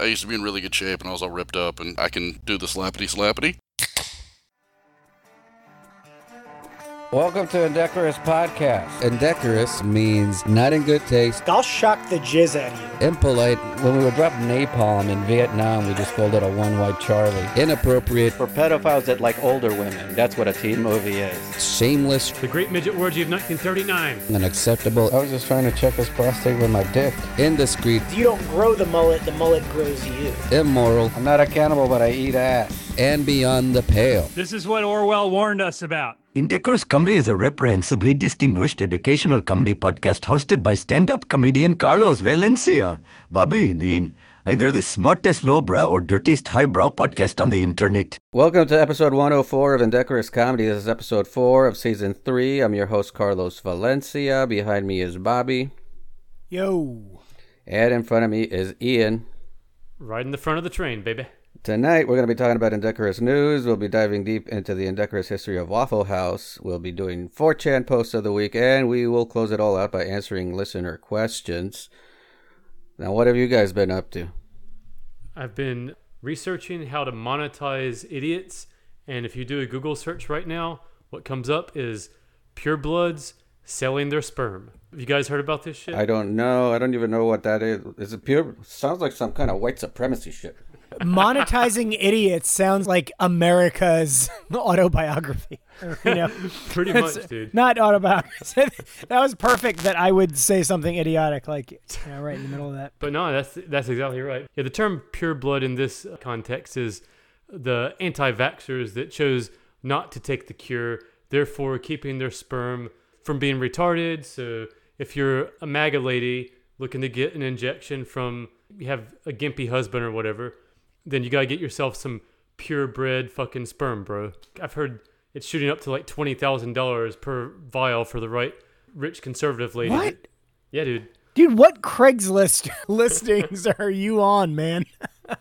I used to be in really good shape and I was all ripped up, and I can do the slappity slappity. Welcome to Indecorous Podcast. Indecorous means not in good taste, I'll shock the jizz out of you. impolite. When we would drop napalm in Vietnam, we just called it a one white Charlie. Inappropriate, For pedophiles that like older women, that's what a teen movie is. shameless, The Great Midget Orgy of 1939. unacceptable. I was just trying to check his prostate with my dick. Indiscreet, If you don't grow the mullet, the mullet grows you. immoral, I'm not a cannibal, but I eat ass. and beyond the pale. This is what Orwell warned us about. Indecorous Comedy is a reprehensibly distinguished educational comedy podcast hosted by stand-up comedian Carlos Valencia. Bobby, the either the smartest lowbrow or dirtiest highbrow podcast on the internet. Welcome to episode 104 of Indecorous Comedy. This is episode 4 of season 3. I'm your host, Carlos Valencia. Behind me is Bobby. Yo. And in front of me is Ian. Right in the front of the train, baby. Tonight, we're going to be talking about Indecorous News. We'll be diving deep into the Indecorous history of Waffle House. We'll be doing 4chan posts of the week, and we will close it all out by answering listener questions. Now, what have you guys been up to? I've been researching how to monetize idiots, and if you do a Google search right now, what comes up is purebloods selling their sperm. Have you guys heard about this shit? I don't know. I don't even know what that is. Is it pure? Sounds like some kind of white supremacy shit. Monetizing idiots sounds like America's autobiography. You know, Pretty It's much, dude. Not autobiography. that was perfect that I would say something idiotic like you know, right in the middle of that. But no, that's that's exactly right. Yeah, the term pure blood in this context is the anti-vaxxers that chose not to take the cure, therefore keeping their sperm from being retarded. So if you're a MAGA lady looking to get an injection from you have a gimpy husband or whatever, then you gotta get yourself some purebred fucking sperm, bro. I've heard it's shooting up to like twenty thousand dollars per vial for the right rich conservative lady. What? Yeah, dude. Dude, what Craigslist listings are you on, man?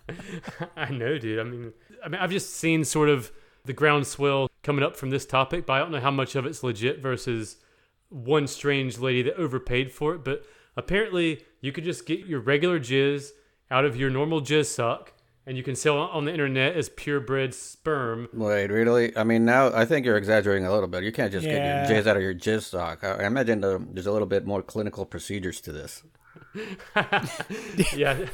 I know, dude. I mean, I mean, I've just seen sort of the groundswell coming up from this topic, but I don't know how much of it's legit versus one strange lady that overpaid for it. But apparently, you could just get your regular jizz out of your normal jizz sock, and you can sell on the internet as purebred sperm. Wait, really? I mean, now I think you're exaggerating a little bit. You can't just Yeah. get your jizz out of your jizz sock. I, I imagine uh, there's a little bit more clinical procedures to this. Yeah,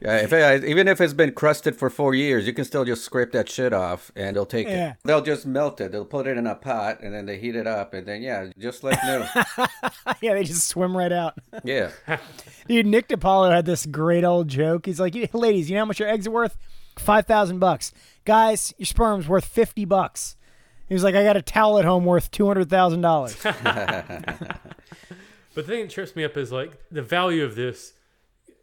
Yeah, if it, uh, even if it's been crusted for four years, you can still just scrape that shit off, and they'll take Yeah. it. They'll just melt it. They'll put it in a pot, and then they heat it up, and then yeah, just like new. yeah, they just swim right out. yeah. Dude, Nick DiPaolo had this great old joke. He's like, "Ladies, you know how much your eggs are worth? Five thousand bucks. Guys, your sperm's worth fifty bucks." He was like, "I got a towel at home worth two hundred thousand dollars." But the thing that trips me up is like the value of this.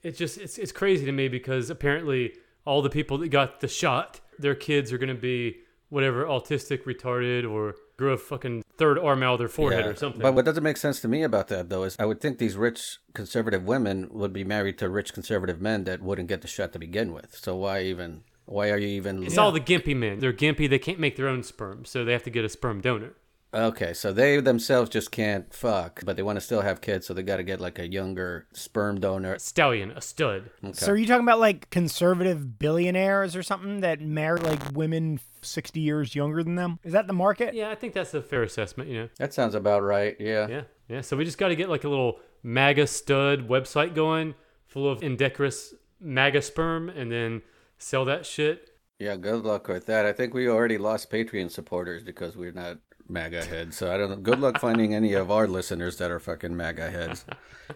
It's just it's it's crazy to me because apparently all the people that got the shot, their kids are gonna be whatever autistic, retarded, or grew a fucking third arm out of their forehead Yeah. or something. But what doesn't make sense to me about that though is I would think these rich conservative women would be married to rich conservative men that wouldn't get the shot to begin with. So why even? Why are you even? it's all the gimpy men. They're gimpy. They can't make their own sperm, so they have to get a sperm donor. Okay, so they themselves just can't fuck, but they want to still have kids, so they got to get like a younger sperm donor. Stallion, a stud. So are you talking about like conservative billionaires or something that marry like women sixty years younger than them? Is that the market? Yeah, I think that's a fair assessment. You know. That sounds about right. Yeah. Yeah, yeah. So we just got to get like a little MAGA stud website going, full of indecorous MAGA sperm, and then sell that shit. Yeah, good luck with that. I think we already lost Patreon supporters because we're not MAGA heads. So I don't know. Good luck finding any of our listeners that are fucking MAGA heads.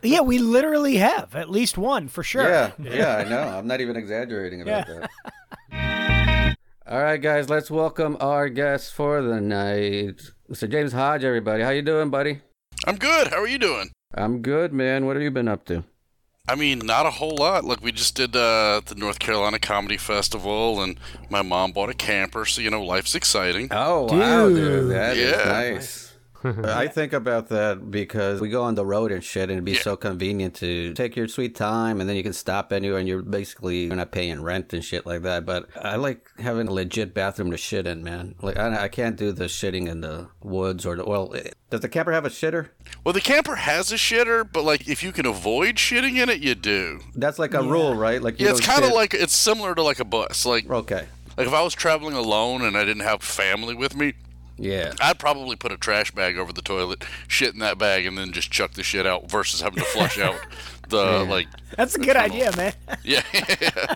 Yeah, we literally have at least one for sure. Yeah, yeah, I know. I'm not even exaggerating about that. All right, guys, let's welcome our guest for the night, Mr. James Hodge. Everybody, how you doing, buddy? I'm good. How are you doing? I'm good, man. What have you been up to? I mean, not a whole lot. Look, we just did uh, the North Carolina Comedy Festival, and my mom bought a camper, so you know life's exciting. Oh, wow, dude, Dude. that is Yeah. nice. I think about that because we go on the road and shit, and it'd be Yeah. so convenient to take your sweet time, and then you can stop anywhere, and you're basically you're not paying rent and shit like that. But I like having a legit bathroom to shit in, man. Like I, I can't do the shitting in the woods or the well. eh, Does the camper have a shitter? Well, the camper has a shitter, but like if you can avoid shitting in it, you do. That's like a rule, right? Like you Yeah, it's kind of like it's similar to like a bus. Like okay, like if I was traveling alone and I didn't have family with me, yeah. I'd probably put a trash bag over the toilet, shit in that bag, and then just chuck the shit out versus having to flush out the like. That's a good idea, man. Yeah,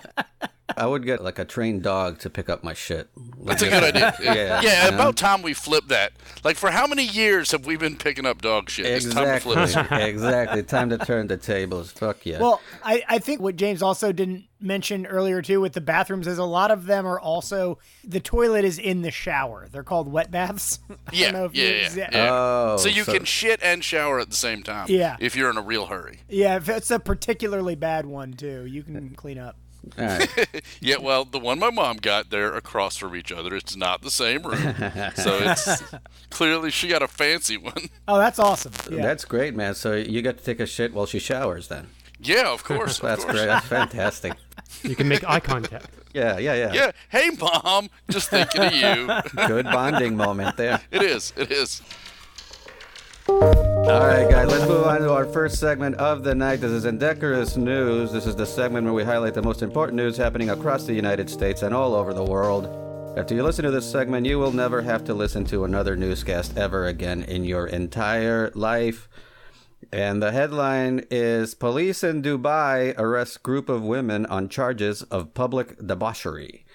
I would get like a trained dog to pick up my shit. that's a good idea. Yeah. yeah. You know? About time we flip that. Like for how many years have we been picking up dog shit? It's time to Exactly. flip it. exactly. Time to turn the tables. Fuck yeah. Well, I, I think what James also didn't mention earlier too with the bathrooms is a lot of them are also the toilet is in the shower. They're called wet baths. Yeah, know if yeah, you- yeah, yeah. Oh, so you so- can shit and shower at the same time. Yeah. If you're in a real hurry. Yeah, if it's a particularly bad one too, you can clean up. All right. Yeah, well, the one my mom got, they're across from each other. It's not the same room. so it's clearly she got a fancy one. Oh, that's awesome. Yeah. That's great, man. So you got to take a shit while she showers then. Yeah, of course. Of That's course. great. That's fantastic. You can make eye contact. Yeah, yeah, yeah. Yeah. Hey, mom. Just thinking of you. Good bonding moment there. It is. It is. All right, guys, let's move on to our first segment of the night. This is Indecorous News. This is the segment where we highlight the most important news happening across the United States and all over the world. After you listen to this segment, you will never have to listen to another newscast ever again in your entire life. And the headline is Police in Dubai arrest group of women on charges of public debauchery.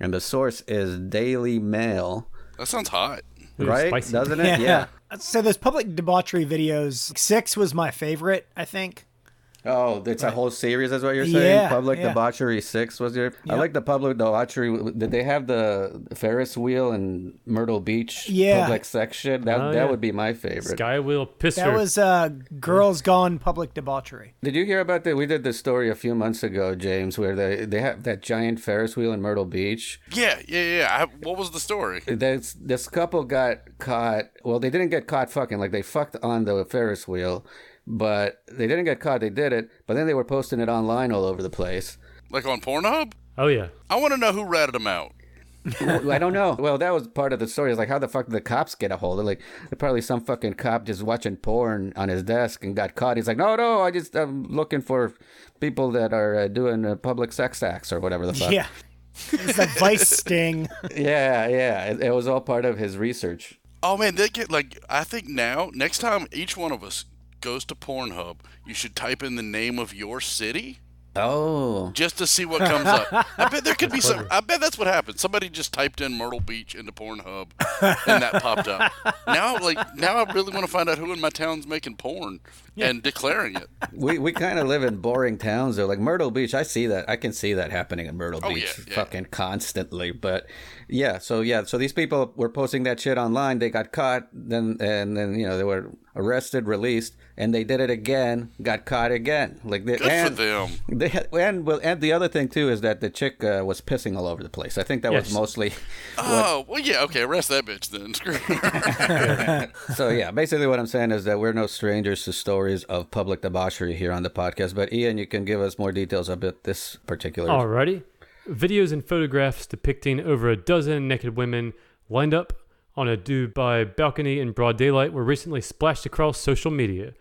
And the source is Daily Mail, That sounds hot. Right? Doesn't it? yeah. So those public debauchery videos, six was my favorite, I think. Oh, it's a whole series, is what you're saying? Yeah, Public yeah. Debauchery 6 was your. I like the Public Debauchery. Did they have the Ferris wheel in Myrtle Beach Yeah. public section? That, Oh, that yeah. would be my favorite. Skywheel pisser. That was uh, Girls Gone Public Debauchery. Did you hear about that? We did this story a few months ago, James, where they, they have that giant Ferris wheel in Myrtle Beach. Yeah, yeah, yeah. I, what was the story? This, this couple got caught. Well, they didn't get caught fucking. Like, they fucked on the Ferris wheel, but they didn't get caught. They did it, but then they were posting it online all over the place. Like on Pornhub? oh yeah. I want to know who ratted them out. I don't know. Well, that was part of the story. It's like, how the fuck did the cops get a hold of? Like, probably some fucking cop just watching porn on his desk and got caught. He's like, no, no, I just I'm looking for people that are uh, doing uh, public sex acts or whatever the fuck. Yeah. It's the Vice Sting. yeah, yeah. It, it was all part of his research. Oh man, they get like I think now next time each one of us goes to Pornhub, you should type in the name of your city Oh, just to see what comes up. I bet there could be some. I bet that's what happened. Somebody just typed in Myrtle Beach into Pornhub, and that popped up. Now, like now, I really want to find out who in my town's making porn and declaring it. we we kind of live in boring towns though. Like Myrtle Beach, I see that. I can see that happening in Myrtle Oh, Beach, yeah, yeah. fucking constantly. But yeah, so yeah, so these people were posting that shit online. They got caught, then and then you know they were arrested, released, and they did it again, got caught again. Like they, Good and, for them. They had, and well, and the other thing too is that the chick uh, was pissing all over the place. I think that was mostly. Oh well, yeah. Okay, arrest that bitch then. Screw her. So yeah, basically what I'm saying is that we're no strangers to stories of public debauchery here on the podcast. But Ian, you can give us more details about this particular. Alrighty. Videos and photographs depicting over a dozen naked women lined up on a Dubai balcony in broad daylight were recently splashed across social media.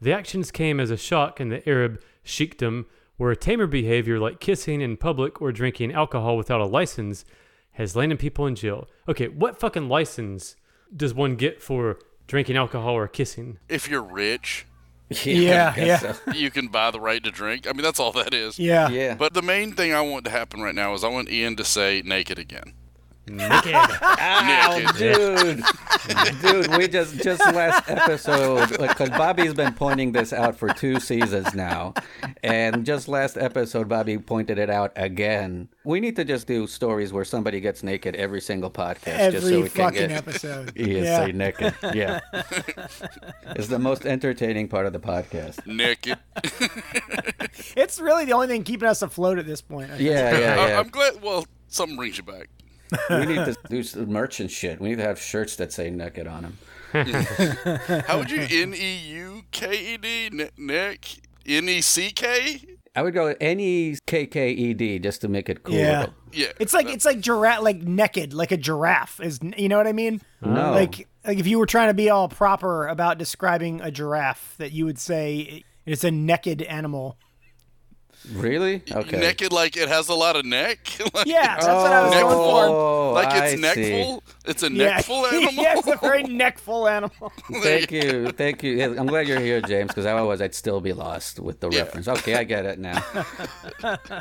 The actions came as a shock in the Arab sheikdom, where a tamer behavior like kissing in public or drinking alcohol without a license has landed people in jail. Okay, what fucking license does one get for drinking alcohol or kissing? if you're rich, Yeah, I guess yeah. so. you can buy the right to drink. I mean, that's all that is. Yeah. Yeah. But the main thing I want to happen right now is I want Ian to say naked again. Naked. Naked. dude, dude, we just just last episode, cause Bobby's been pointing this out for two seasons now, and just last episode, Bobby pointed it out again. We need to just do stories where somebody gets naked every single podcast, just so Every we can fucking get. episode. Yeah. say naked. Yeah, it's the most entertaining part of the podcast. Naked. It's really the only thing keeping us afloat at this point. I. Yeah, yeah, yeah. I'm glad. Well, something brings you back. We need to do some merch and shit. We need to have shirts that say naked on them. How would you N E U K E D ne- neck N E C K? I would go any KKED just to make it cool. Yeah. Yeah, It's like it's like giraffe, like naked, like a giraffe is. You know what I mean? No. Like like if you were trying to be all proper about describing a giraffe, that you would say it's a naked animal. Really? Okay. naked like it has a lot of neck. like, Yeah, that's what I was going for. Oh, like I it's neck see. full. It's a Yeah, neck full animal. yeah, it's a very neckful animal. Thank you, thank you. Yeah, I'm glad you're here, James, because otherwise I'd still be lost with the Yeah. reference. Okay, I get it now.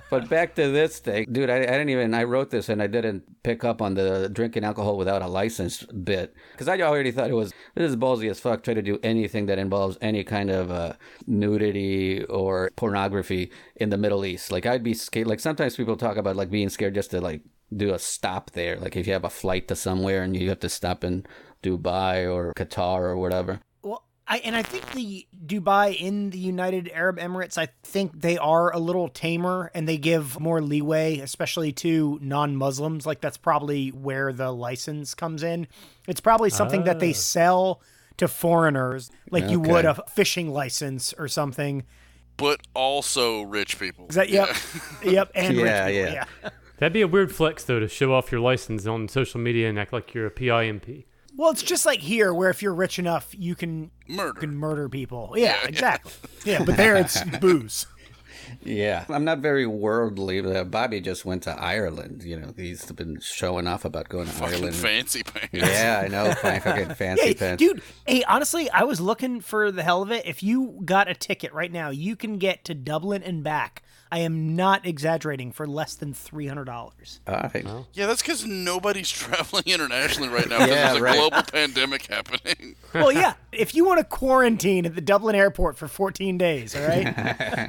but back to this thing, dude. I, I didn't even. I wrote this and I didn't pick up on the drinking alcohol without a license bit because I already thought it was this is ballsy as fuck. Try to do anything that involves any kind of uh, nudity or pornography in the Middle East. Like I'd be scared. Like sometimes people talk about like being scared just to like do a stop there. Like if you have a flight to somewhere and you have to stop in Dubai or Qatar or whatever. Well, I and I think the Dubai in the United Arab Emirates, I think they are a little tamer and they give more leeway, especially to non-Muslims. Like that's probably where the license comes in. It's probably something that they ah. sell to foreigners, like you would a fishing license or something. But also rich people. Is that yep, yep, and rich Yeah, people, yeah. yeah. That'd be a weird flex though to show off your license on social media and act like you're a PIMP. Well, it's just like here, where if you're rich enough, you can Murder. you can murder people. Yeah, exactly. Yeah, but there it's booze. Yeah, I'm not very worldly. Bobby just went to Ireland. You know, he's been showing off about going to Fucking Ireland. fancy pants. Yeah, I know. Fucking fancy Hey, pants. dude. Hey, honestly, I was looking for the hell of it. If you got a ticket right now, you can get to Dublin and back. I am not exaggerating for less than three hundred dollars. All right. Yeah, that's because nobody's traveling internationally right now because Yeah, there's a right. global pandemic happening. well, yeah. If you want to quarantine at the Dublin airport for fourteen days, all right,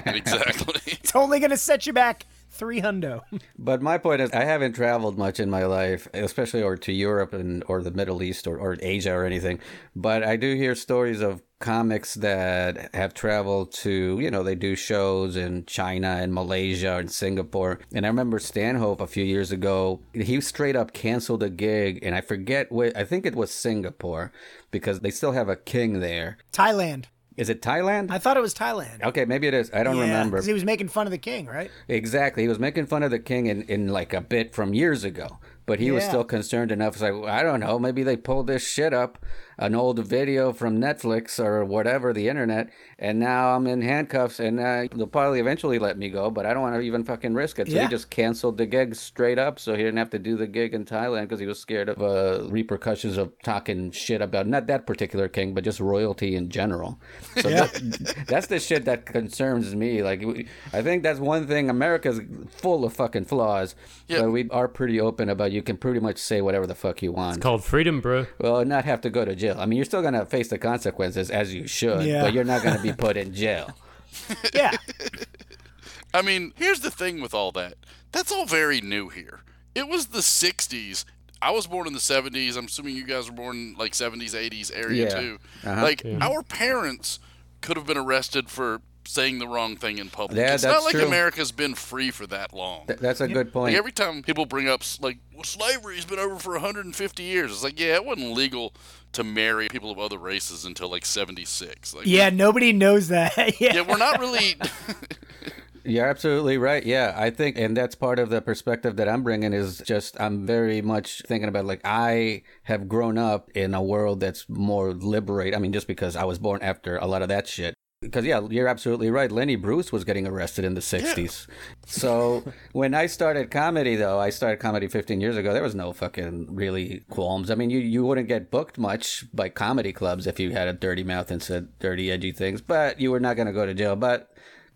exactly. it's only going to set you back three hundo. But my point is, I haven't traveled much in my life, especially or to Europe and or the Middle East or, or Asia or anything. But I do hear stories of comics that have traveled to, you know, they do shows in China and Malaysia and Singapore. And I remember Stanhope a few years ago, he straight up canceled a gig, and I forget what I think it was Singapore because they still have a king there. Thailand. Is it Thailand? I thought it was Thailand. Okay, maybe it is. I don't Yeah, remember. he was making fun of the king, right? Exactly. He was making fun of the king in, in like a bit from years ago. But he was still concerned enough. It's like, well, I don't know, maybe they pulled this shit up, an old video from Netflix or whatever, the internet, and now I'm in handcuffs and uh, they'll probably eventually let me go, but I don't want to even fucking risk it. So Yeah. he just canceled the gig straight up so he didn't have to do the gig in Thailand because he was scared of uh, repercussions of talking shit about not that particular king, but just royalty in general. So that, that's the shit that concerns me. Like, I think that's one thing. America's full of fucking flaws, Yeah. but we are pretty open about. You can pretty much say whatever the fuck you want. It's called freedom, bro. well, and not have to go to jail. I mean, you're still gonna face the consequences as you should, Yeah. but you're not gonna be put in jail. Yeah. I mean, here's the thing with all that. That's all very new here. It was the 60s. I was born in the 70s. I'm assuming you guys were born like 70s, 80s area Yeah. too. Uh-huh. Like our parents could have been arrested for saying the wrong thing in public. Yeah, it's not like true. America's been free for that long. Th- that's a good point. Like every time people bring up like well, slavery's been over for 150 years, it's like yeah, it wasn't legal to marry people of other races until like 76. Like Yeah, nobody knows that. yeah. yeah, we're not really. You're absolutely right. Yeah, I think, and that's part of the perspective that I'm bringing is just I'm very much thinking about like I have grown up in a world that's more liberate. I mean, just because I was born after a lot of that shit. Because yeah, you're absolutely right. Lenny Bruce was getting arrested in the '60s. So when I started comedy, though, I started comedy 15 years ago. There was no fucking really qualms. I mean, you you wouldn't get booked much by comedy clubs if you had a dirty mouth and said dirty, edgy things, but you were not going to go to jail. But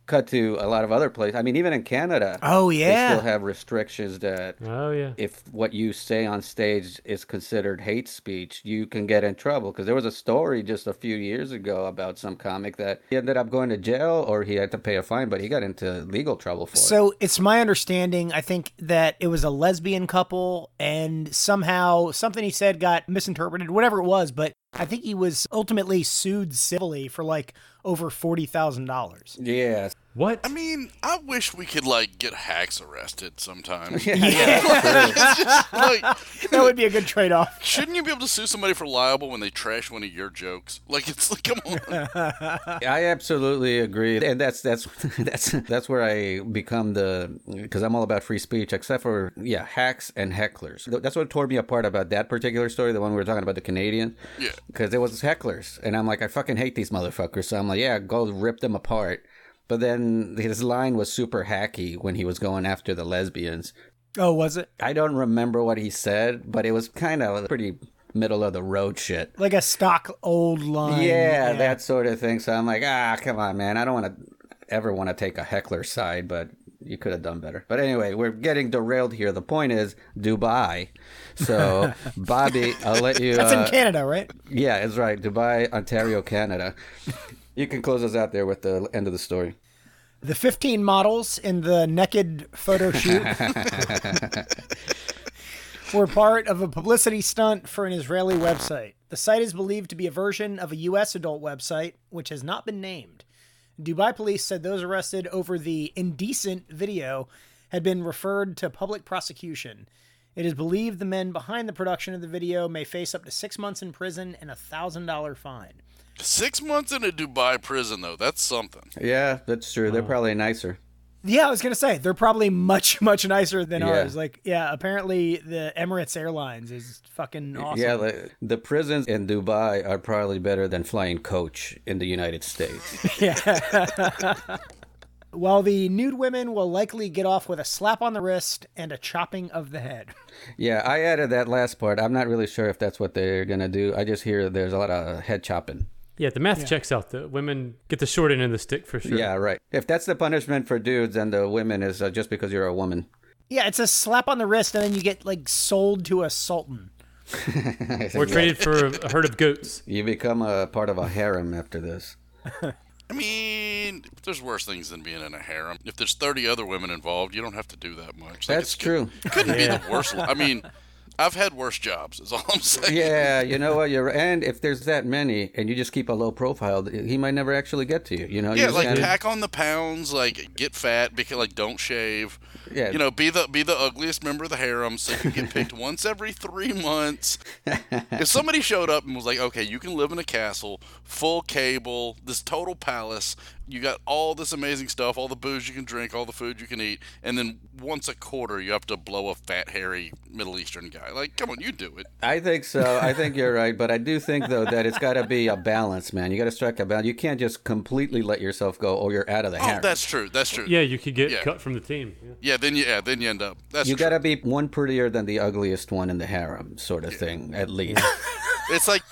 cut to a lot of other places. I mean, even in Canada, Oh, yeah, they still have restrictions that Oh yeah. if what you say on stage is considered hate speech, you can get in trouble. Because there was a story just a few years ago about some comic that he ended up going to jail or he had to pay a fine, but he got into legal trouble for it. So it's my understanding, I think, that it was a lesbian couple and somehow something he said got misinterpreted, whatever it was, but I think he was ultimately sued civilly for like over $40,000. Yeah. What? I mean, I wish we could like get hacks arrested sometime. Yeah, yeah. it's just like, that would be a good trade-off. shouldn't you be able to sue somebody for liable when they trash one of your jokes? Like, it's like, come on. I absolutely agree, and that's that's that's that's where I become the because I'm all about free speech, except for yeah, hacks and hecklers. That's what tore me apart about that particular story, the one we were talking about the Canadian. Yeah. because it was hecklers, and I'm like, I fucking hate these motherfuckers. So I'm like, yeah, go rip them apart. But then his line was super hacky when he was going after the lesbians. Oh, was it I don't remember what he said, but it was kind of pretty middle of the road shit. like a stock old line? Yeah, that sort of thing. So I'm like, ah, come on, man. I don't want to ever want to take a heckler side, but you could have done better. But anyway, we're getting derailed here. The point is Dubai. So, Bobby, I'll let you. That's uh, in Canada, right? yeah, it's right. Dubai, Ontario, Canada. You can close us out there with the end of the story. The 15 models in the naked photo shoot were part of a publicity stunt for an Israeli website. The site is believed to be a version of a U.S. adult website, which has not been named. Dubai police said those arrested over the indecent video had been referred to public prosecution. It is believed the men behind the production of the video may face up to six months in prison and a thousand dollar fine. Six months in a Dubai prison, though, that's something. Yeah, that's true. They're probably nicer. Yeah, I was gonna say they're probably much much nicer than Yeah. ours. Like, yeah, apparently the Emirates Airlines is fucking awesome. Yeah, the, the prisons in Dubai are probably better than flying coach in the United States. While the nude women will likely get off with a slap on the wrist and a chopping of the head. yeah, I added that last part. I'm not really sure if that's what they're going to do. I just hear there's a lot of head chopping. Yeah, the math checks out. The women get the short end of the stick for sure. Yeah, right. If that's the punishment for dudes then the women is uh, just because you're a woman. Yeah, it's a slap on the wrist, and then you get like sold to a sultan. Or traded for a herd of goats. You become a part of a harem after this. I mean, there's worse things than being in a harem. If there's 30 other women involved, you don't have to do that much. Like, That's it's- true. It couldn't be the worst. I mean, I've had worse jobs, is all I'm saying. Yeah, you know what? You're and if there's that many and you just keep a low profile, he might never actually get to you. You know? Yeah, just like kinda- pack on the pounds, like get fat, because like don't shave. Yeah. You know, be the be the ugliest member of the harem, so you can get picked once every three months. if somebody showed up and was like, "Okay, you can live in a castle, full cable, this total palace, you got all this amazing stuff, all the booze you can drink, all the food you can eat, and then once a quarter you have to blow a fat, hairy Middle Eastern guy." Like, come on, you do it. I think so. I think you're right, but I do think though that it's got to be a balance, man. You got to strike a balance. You can't just completely let yourself go, or you're out of the Oh, harem. that's true. That's true. Yeah, you could get Yeah. cut from the team. Yeah. Yeah, then you yeah, then you end up. That's you got to be one prettier than the ugliest one in the harem, sort of thing, at least. It's like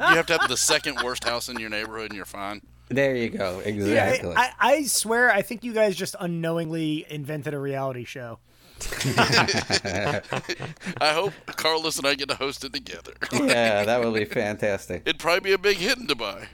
you have to have the second worst house in your neighborhood and you're fine. There you go. Yeah, Exactly. I, I swear, I think you guys just unknowingly invented a reality show. I hope Carlos and I get to host it together. yeah, that would be fantastic. It'd probably be a big hit in Dubai.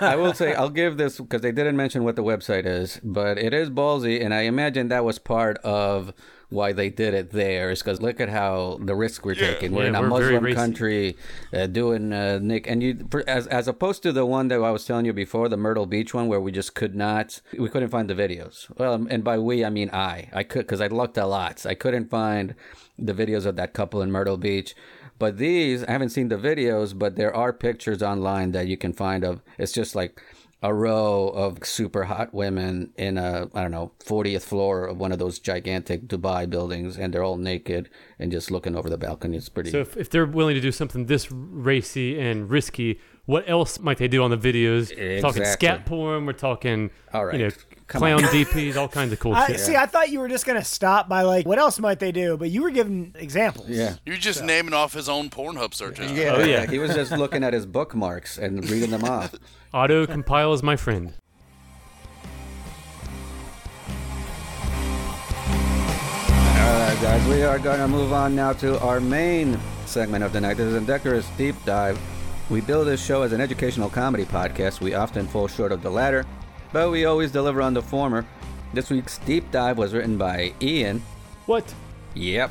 I will say I'll give this because they didn't mention what the website is, but it is ballsy, and I imagine that was part of why they did it there. Is because look at how the risk we're taking. We're Yeah, in a we're Muslim country, uh, doing uh, Nick, and you for, as as opposed to the one that I was telling you before, the Myrtle Beach one, where we just could not, we couldn't find the videos. Well, and by we I mean I, I could because I looked a lot. I couldn't find the videos of that couple in Myrtle Beach. But these, I haven't seen the videos, but there are pictures online that you can find of. It's just like a row of super hot women in a, I don't know, 40th floor of one of those gigantic Dubai buildings, and they're all naked and just looking over the balcony. It's pretty. So if, if they're willing to do something this racy and risky, what else might they do on the videos? Talking scat porn. We're talking, All right. you know, Come clown on. DPs, all kinds of cool I, shit. See, I thought you were just gonna stop by like, what else might they do? But you were giving examples. yeah. You're just naming off his own Pornhub searches. Yeah, Oh, yeah. He was just looking at his bookmarks and reading them off. Auto compile is my friend. All right, guys, we are going to move on now to our main segment of the night. This is Indecorous Deep Dive. We build this show as an educational comedy podcast. We often fall short of the latter, but we always deliver on the former. This week's Deep Dive was written by Ian. What? Yep.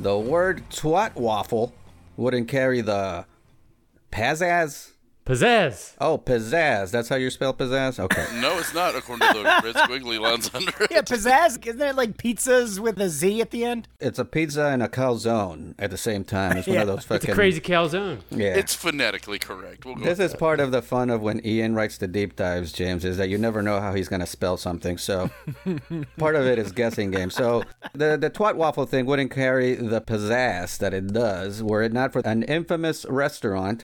The word twat waffle wouldn't carry the pizzazz Pizzazz. Oh, pizzazz. That's how you spell pizzazz? Okay. No, it's not, according to the red squiggly lines under it. Yeah, pizzazz. Isn't it like pizzas with a Z at the end? it's a pizza and a calzone at the same time. It's one Yeah. of those fucking It's a crazy calzone. Yeah. It's phonetically correct. We'll go This with is part of the fun of when Ian writes the deep dives, James, is that you never know how he's going to spell something. So part of it is guessing game. So the, the twat waffle thing wouldn't carry the pizzazz that it does were it not for an infamous restaurant.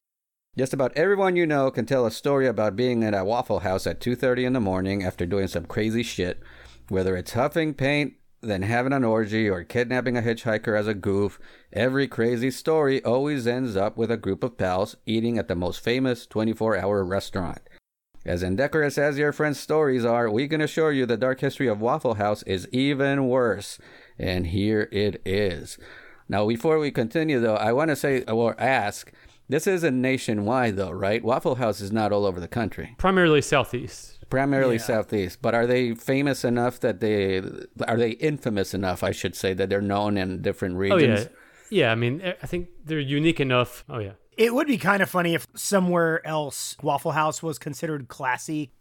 Just about everyone you know can tell a story about being at a Waffle House at 2:30 in the morning after doing some crazy shit, whether it's huffing paint, then having an orgy, or kidnapping a hitchhiker as a goof. Every crazy story always ends up with a group of pals eating at the most famous 24-hour restaurant. As indecorous as your friends' stories are, we can assure you the dark history of Waffle House is even worse. And here it is. Now, before we continue, though, I want to say or ask this isn't nationwide, though, right? Waffle House is not all over the country, Primarily southeast. primarily southeast. But are they famous enough that they are they infamous enough? I should say that they're known in different regions? Oh yeah. Yeah, I mean, I I think they're unique enough. Oh yeah. It would be kind of funny if somewhere else Waffle House was considered classy.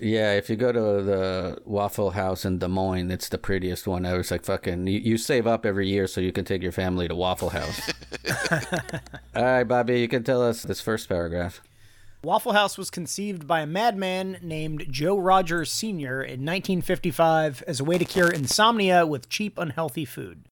Yeah, if you go to the Waffle House in Des Moines, it's the prettiest one. I was like, fucking, you, you save up every year so you can take your family to Waffle House. All right, Bobby, you can tell us this first paragraph. Waffle House was conceived by a madman named Joe Rogers Sr. in 1955 as a way to cure insomnia with cheap, unhealthy food.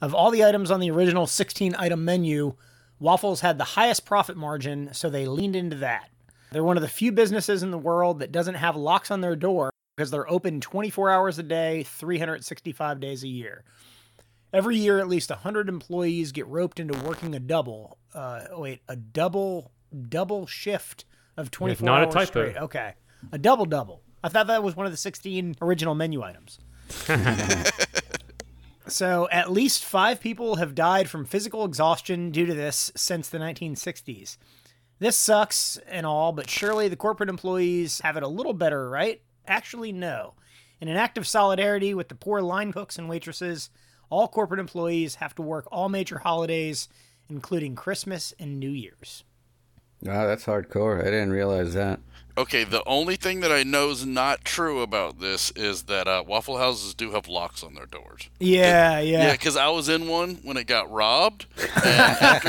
Of all the items on the original 16 item menu, waffles had the highest profit margin, so they leaned into that. They're one of the few businesses in the world that doesn't have locks on their door because they're open 24 hours a day, 365 days a year. Every year, at least 100 employees get roped into working a double. Uh, wait, a double double shift of 24 not a hours typo. straight. Okay, a double double. I thought that was one of the 16 original menu items. so, at least five people have died from physical exhaustion due to this since the 1960s. This sucks and all, but surely the corporate employees have it a little better, right? Actually, no. In an act of solidarity with the poor line cooks and waitresses, all corporate employees have to work all major holidays, including Christmas and New Year's. Wow, that's hardcore. I didn't realize that. Okay, the only thing that I know is not true about this is that uh, Waffle Houses do have locks on their doors. Yeah, Yeah, yeah. because I was in one when it got robbed. And after,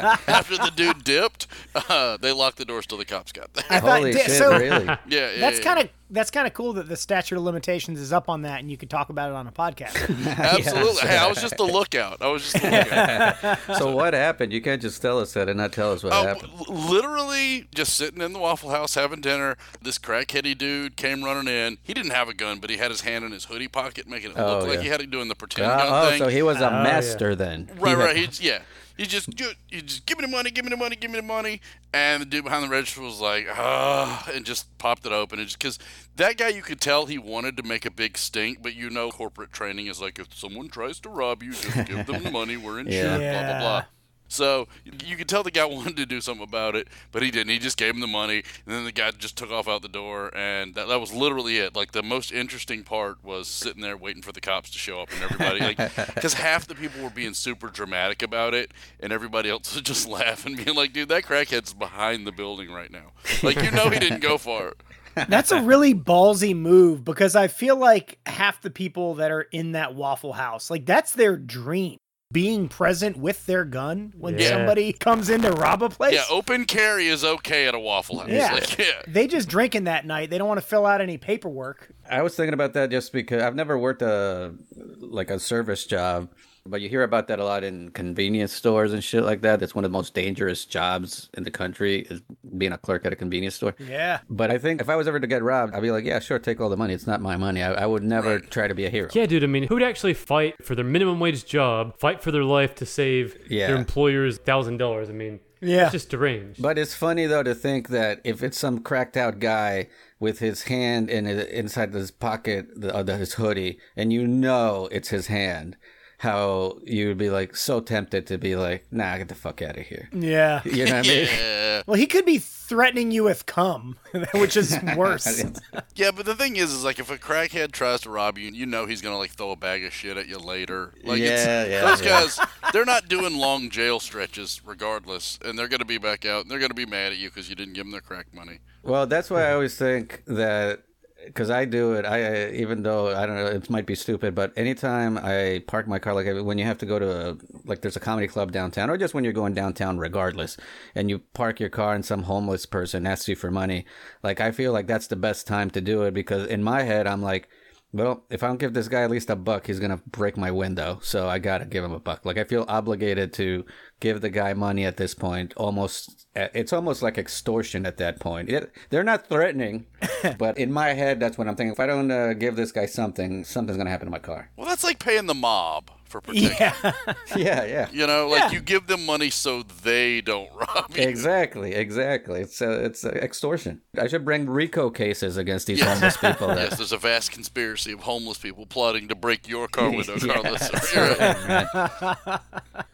after the dude dipped, uh, they locked the doors till the cops got there. I thought Holy di- shit, so. really? Yeah, yeah That's yeah. kind of that's kind of cool that the statute of limitations is up on that, and you can talk about it on a podcast. absolutely. Hey, I was just a lookout. I was just a lookout. So what happened? You can't just tell us that and not tell us what Oh, happened. literally just sitting in the Waffle House having dinner. This crackheady dude came running in. He didn't have a gun, but he had his hand in his hoodie pocket, making it Oh, look like he had it doing the pretend Uh, gun oh, thing. so he was a yeah. master then. Right, He right. had- He's yeah. He just he just give me the money, give me the money, give me the money, and the dude behind the register was like, ah, and just popped it open, and just because that guy, you could tell he wanted to make a big stink, but you know, corporate training is like if someone tries to rob you, just give them the money, we're insured, Yeah. blah blah blah. So you could tell the guy wanted to do something about it, but he didn't. He just gave him the money, and then the guy just took off out the door, and that, that was literally it. Like the most interesting part was sitting there waiting for the cops to show up, and everybody, like, because half the people were being super dramatic about it, and everybody else was just laughing, being like, "Dude, that crackhead's behind the building right now. Like, you know, he didn't go far." That's a really ballsy move because I feel like half the people that are in that Waffle House, like that's their dream. Being present with their gun when Yeah. somebody comes in to rob a place. Yeah, open carry is okay at a Waffle House. Yeah. Like, yeah. They just drinking that night. They don't want to fill out any paperwork. I was thinking about that just because I've never worked a like a service job, but you hear about that a lot in convenience stores and shit like that. That's one of the most dangerous jobs in the country is being a clerk at a convenience store. Yeah. But I think if I was ever to get robbed, I'd be like, yeah, sure, take all the money. It's not my money. I, I would never try to be a hero. Yeah, dude. I mean, who'd actually fight for their minimum wage job, fight for their life to save Yeah. their employer's thousand dollars? I mean, Yeah. it's just deranged. But it's funny though to think that if it's some cracked out guy with his hand in inside his pocket the, uh, of his hoodie, and you know it's his hand, how you would be like so tempted to be like, nah, get the fuck out of here. Yeah. You know what I mean? Well, he could be threatening you with cum, which is worse. Yeah, but the thing is, is like if a crackhead tries to rob you, you know he's gonna like throw a bag of shit at you later. Like Yeah, it's, yeah, those yeah. guys, they're not doing long jail stretches regardless, and they're going to be back out, and they're going to be mad at you because you didn't give them their crack money. Well, that's why I always think that because I do it. I uh, even though I don't know, it might be stupid, but anytime I park my car, like when you have to go to a like there's a comedy club downtown, or just when you're going downtown, regardless, and you park your car and some homeless person asks you for money, like I feel like that's the best time to do it because in my head I'm like. Well, if I don't give this guy at least a buck, he's gonna break my window. So I gotta give him a buck. Like I feel obligated to give the guy money at this point. Almost, it's almost like extortion at that point. It, they're not threatening, but in my head, that's what I'm thinking. If I don't uh, give this guy something, something's gonna happen to my car. Well, that's like paying the mob for protection. Yeah. Yeah, yeah. You know, like Yeah. you give them money so they don't rob you. Exactly, exactly. It's uh, it's uh, extortion. I should bring RICO cases against these homeless people. That, Yes, there's a vast conspiracy of homeless people plotting to break your car window, Carlos. that's You're right. right, man.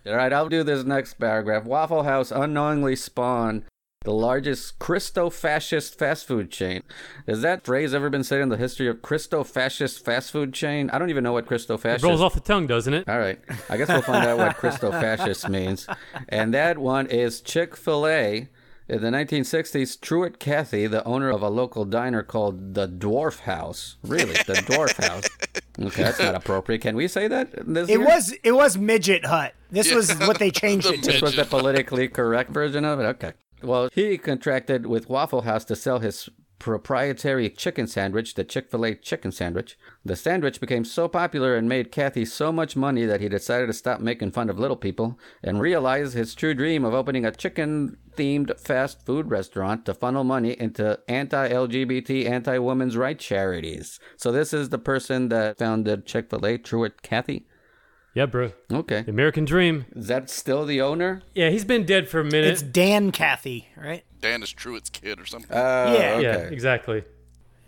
All right, I'll do this next paragraph. Waffle House unknowingly spawned the largest Christo-fascist fast food chain. Has that phrase ever been said in the history of Christo-fascist fast food chain? I don't even know what It Christo-fascist. rolls off the tongue, doesn't it? All right, I guess we'll find out what Christo-fascist means. And that one is Chick-fil-A. In the 1960s, Truett Cathy, the owner of a local diner called the Dwarf House. Really, the Dwarf House. Okay, that's not appropriate. Can we say that? This It year? was it was midget hut. This Yeah. was what they changed The it This was the politically correct version of it? Okay. Well, he contracted with Waffle House to sell his proprietary chicken sandwich, the Chick fil A chicken sandwich. The sandwich became so popular and made Cathy so much money that he decided to stop making fun of little people and realize his true dream of opening a chicken themed fast food restaurant to funnel money into anti LGBT, anti women's rights charities. So, this is the person that founded Chick fil A, Truett Cathy. Yeah, bro. Okay. The American dream. Is that still the owner? Yeah, he's been dead for a minute. It's Dan Cathy, right? Dan is Truett's kid or something. Oh, Yeah. okay. Yeah, exactly.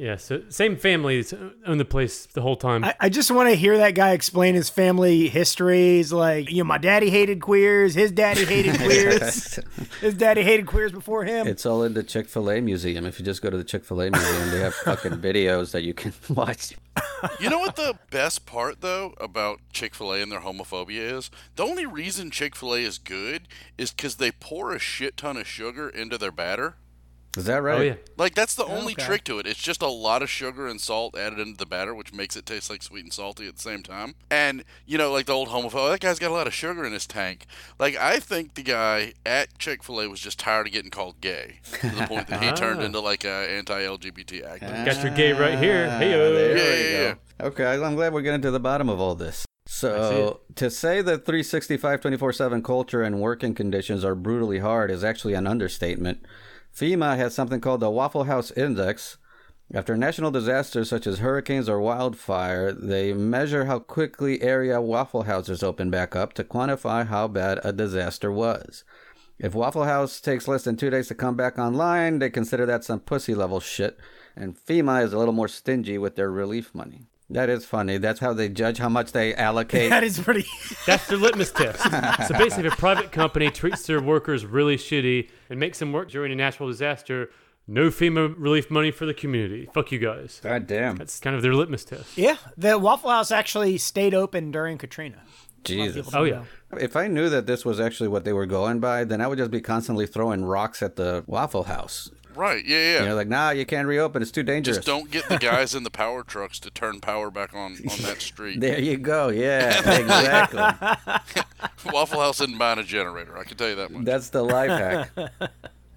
Yeah, so same families own the place the whole time. I, I just want to hear that guy explain his family histories. Like, you know, my daddy hated queers. His daddy hated queers. his daddy hated queers before him. It's all in the Chick fil A museum. If you just go to the Chick fil A museum, they have fucking videos that you can watch. You know what the best part though about Chick Fil A and their homophobia is? The only reason Chick Fil A is good is because they pour a shit ton of sugar into their batter. Is that right? oh yeah, Like that's the only okay. trick to it. It's just a lot of sugar and salt added into the batter, which makes it taste like sweet and salty at the same time. And you know, like the old homophobe, that guy's got a lot of sugar in his tank. Like I think the guy at Chick Fil A was just tired of getting called gay to the point that he turned Ah. into like a anti-LGBT activist. got your gay right here. Ah, Hey, there Yeah, we yeah. Okay, I'm glad we're getting to the bottom of all this. So, to say that 365 24 7 culture and working conditions are brutally hard is actually an understatement. FEMA has something called the Waffle House Index. After national disasters such as hurricanes or wildfire, they measure how quickly area Waffle Houses open back up to quantify how bad a disaster was. If Waffle House takes less than two days to come back online, they consider that some pussy level shit. And FEMA is a little more stingy with their relief money. That is funny. That's how they judge how much they allocate. that is pretty. That's their litmus test. so basically, if a private company treats their workers really shitty and makes them work during a natural disaster, no FEMA relief money for the community. Fuck you guys. God damn. That's kind of their litmus test. yeah, the Waffle House actually stayed open during Katrina. Jesus. Oh yeah. If I knew that this was actually what they were going by, then I would just be constantly throwing rocks at the Waffle House. Right? Yeah, yeah. You know, like, nah, you can't reopen. It's too dangerous. Just don't get the guys in the power trucks to turn power back on on that street. There you go. Yeah, exactly. Waffle House isn't buying a generator. I can tell you that much. That's the life hack.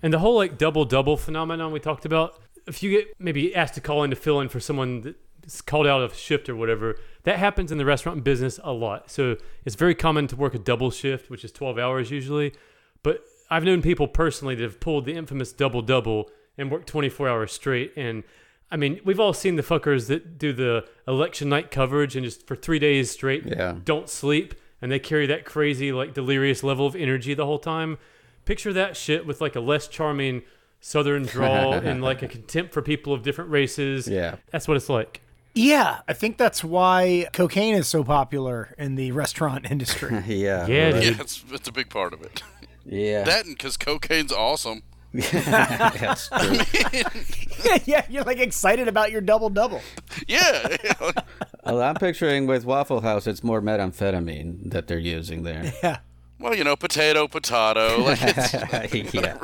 And the whole like double double phenomenon we talked about, if you get maybe asked to call in to fill in for someone that's called out of shift or whatever, that happens in the restaurant business a lot. So it's very common to work a double shift, which is 12 hours usually. But I've known people personally that have pulled the infamous double double and worked 24 hours straight. And I mean, we've all seen the fuckers that do the election night coverage and just for three days straight Yeah. don't sleep and they carry that crazy, like delirious level of energy the whole time. Picture that shit with like a less charming southern drawl and like a contempt for people of different races. Yeah. That's what it's like. Yeah, I think that's why cocaine is so popular in the restaurant industry. Yeah. Yeah, right. yeah, it's, it's a big part of it. Yeah. That and because cocaine's awesome. That's true. yeah, you're like excited about your double double. Yeah. Well, I'm picturing with Waffle House, it's more methamphetamine that they're using there. Yeah. Well, you know, potato, potato. Like it's, yeah.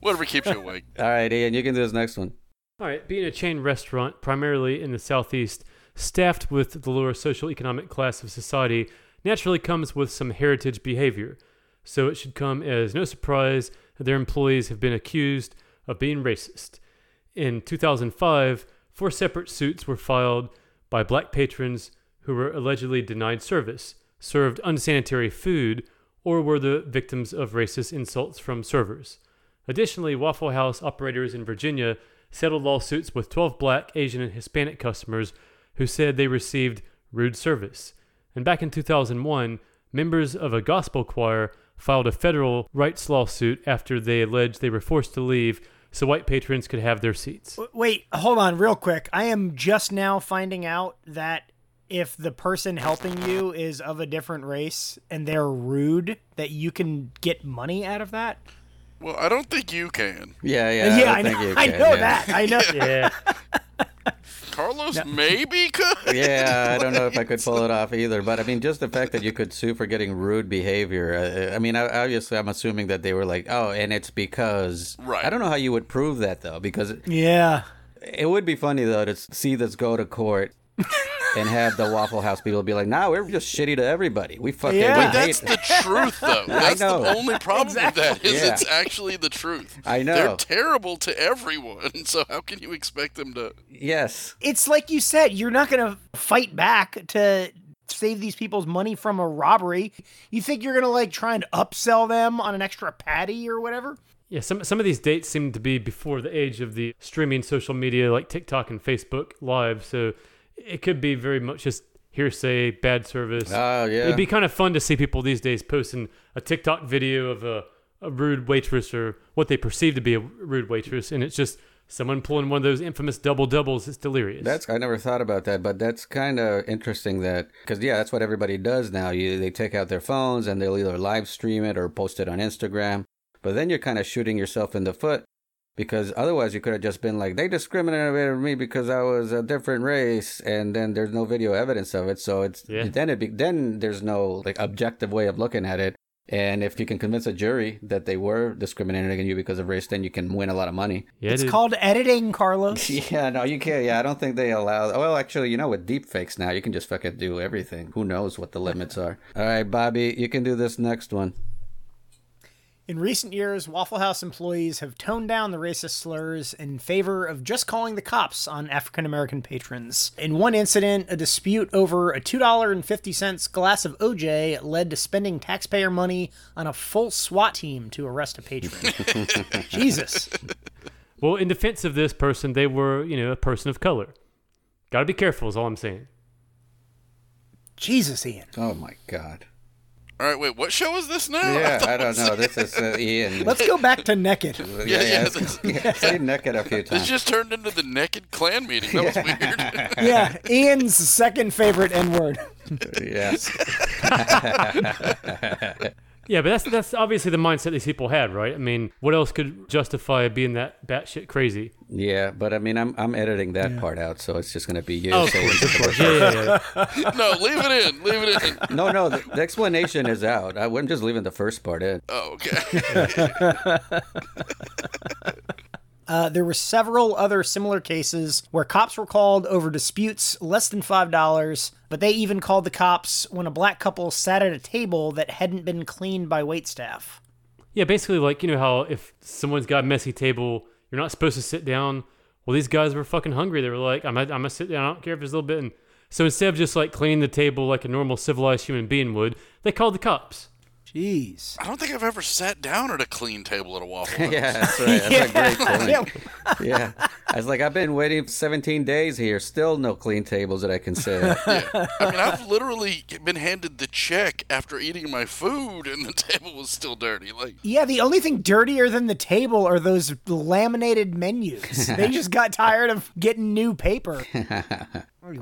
whatever keeps you awake. All right, Ian, you can do this next one. All right, being a chain restaurant, primarily in the southeast, staffed with the lower social economic class of society, naturally comes with some heritage behavior. So it should come as no surprise that their employees have been accused of being racist. In 2005, four separate suits were filed by black patrons who were allegedly denied service, served unsanitary food, or were the victims of racist insults from servers. Additionally, Waffle House operators in Virginia settled lawsuits with 12 black, Asian, and Hispanic customers who said they received rude service. And back in 2001, members of a gospel choir filed a federal rights lawsuit after they alleged they were forced to leave so white patrons could have their seats. Wait, hold on, real quick. I am just now finding out that if the person helping you is of a different race and they're rude, that you can get money out of that. Well, I don't think you can. Yeah, yeah. yeah, I, I, don't know, think you I know yeah. that. I know. Yeah, Carlos maybe could. Yeah, I don't know if I could pull it off either. But I mean, just the fact that you could sue for getting rude behavior. uh, I mean, obviously, I'm assuming that they were like, oh, and it's because. Right. I don't know how you would prove that though, because Yeah. it would be funny though to see this go to court. And have the Waffle House people be like, "No, we're just shitty to everybody. We fucking Yeah. we But That's the truth, though. That's the know. only problem with that is Yeah. it's actually the truth. I know. They're terrible to everyone. So how can you expect them to? yes, It's like you said, you're not going to fight back to save these people's money from a robbery. You think you're going to like try and upsell them on an extra patty or whatever? yeah. Some some of these dates seem to be before the age of the streaming social media like TikTok and Facebook Live. So it could be very much just hearsay, bad service. Oh, yeah. It'd be kind of fun to see people these days posting a TikTok video of a, a rude waitress or what they perceive to be a rude waitress, and it's just someone pulling one of those infamous double doubles. It's delirious. That's I never thought about that, but that's kind of interesting that because yeah, that's what everybody does now. You they take out their phones and they'll either live stream it or post it on Instagram. But then you're kind of shooting yourself in the foot because otherwise you could have just been like they discriminated me because I was a different race, and then there's no video evidence of it. So it's Yeah. then it be, then there's no like objective way of looking at it. And if you can convince a jury that they were discriminating against you because of race, then you can win a lot of money. yeah, It's dude. called editing, Carlos. Yeah, no, you can't. Yeah, I don't think they allow. Well, actually, you know, with deep fakes now, you can just fucking do everything. Who knows what the limits are? All right, Bobby, you can do this next one. In recent years, Waffle House employees have toned down the racist slurs in favor of just calling the cops on African American patrons. In one incident, a dispute over a $2.50 glass of OJ led to spending taxpayer money on a full SWAT team to arrest a patron. Jesus. Well, in defense of this person, they were, you know, a person of color. Got to be careful, is all I'm saying. Jesus, Ian. Oh my God. All right, wait. What show is this now? Yeah, thought I don't know. This is uh, Ian. Let's go back to naked. yeah, yeah, yeah. this- yeah, Say naked a few times. This just turned into the naked clan meeting. That was weird. Yeah, Ian's second favorite N word. yes. Yeah, but that's that's obviously the mindset these people had, right? I mean, what else could justify being that batshit crazy? Yeah, but I mean, I'm I'm editing that part out, so it's just gonna be you. Oh, of saying- course, of course. Yeah, yeah, yeah. no, leave it in. Leave it in. No, no, the, the explanation is out. I, I'm just leaving the first part in. Oh, okay. Uh, there were several other similar cases where cops were called over disputes less than $5, but they even called the cops when a black couple sat at a table that hadn't been cleaned by waitstaff. Yeah, basically, like you know how if someone's got a messy table, you're not supposed to sit down. Well, these guys were fucking hungry. They were like, "I'm, I'm gonna sit down. I don't care if it's a little bit." And so instead of just like cleaning the table like a normal civilized human being would, they called the cops. Jeez. I don't think I've ever sat down at a clean table at a Waffle House. Yeah, that's right. That's a great point. Yeah. Yeah. I was like, I've been waiting 17 days here. Still no clean tables that I can sit at. I mean, I've literally been handed the check after eating my food, and the table was still dirty. Like, Yeah, the only thing dirtier than the table are those laminated menus. they just got tired of getting new paper.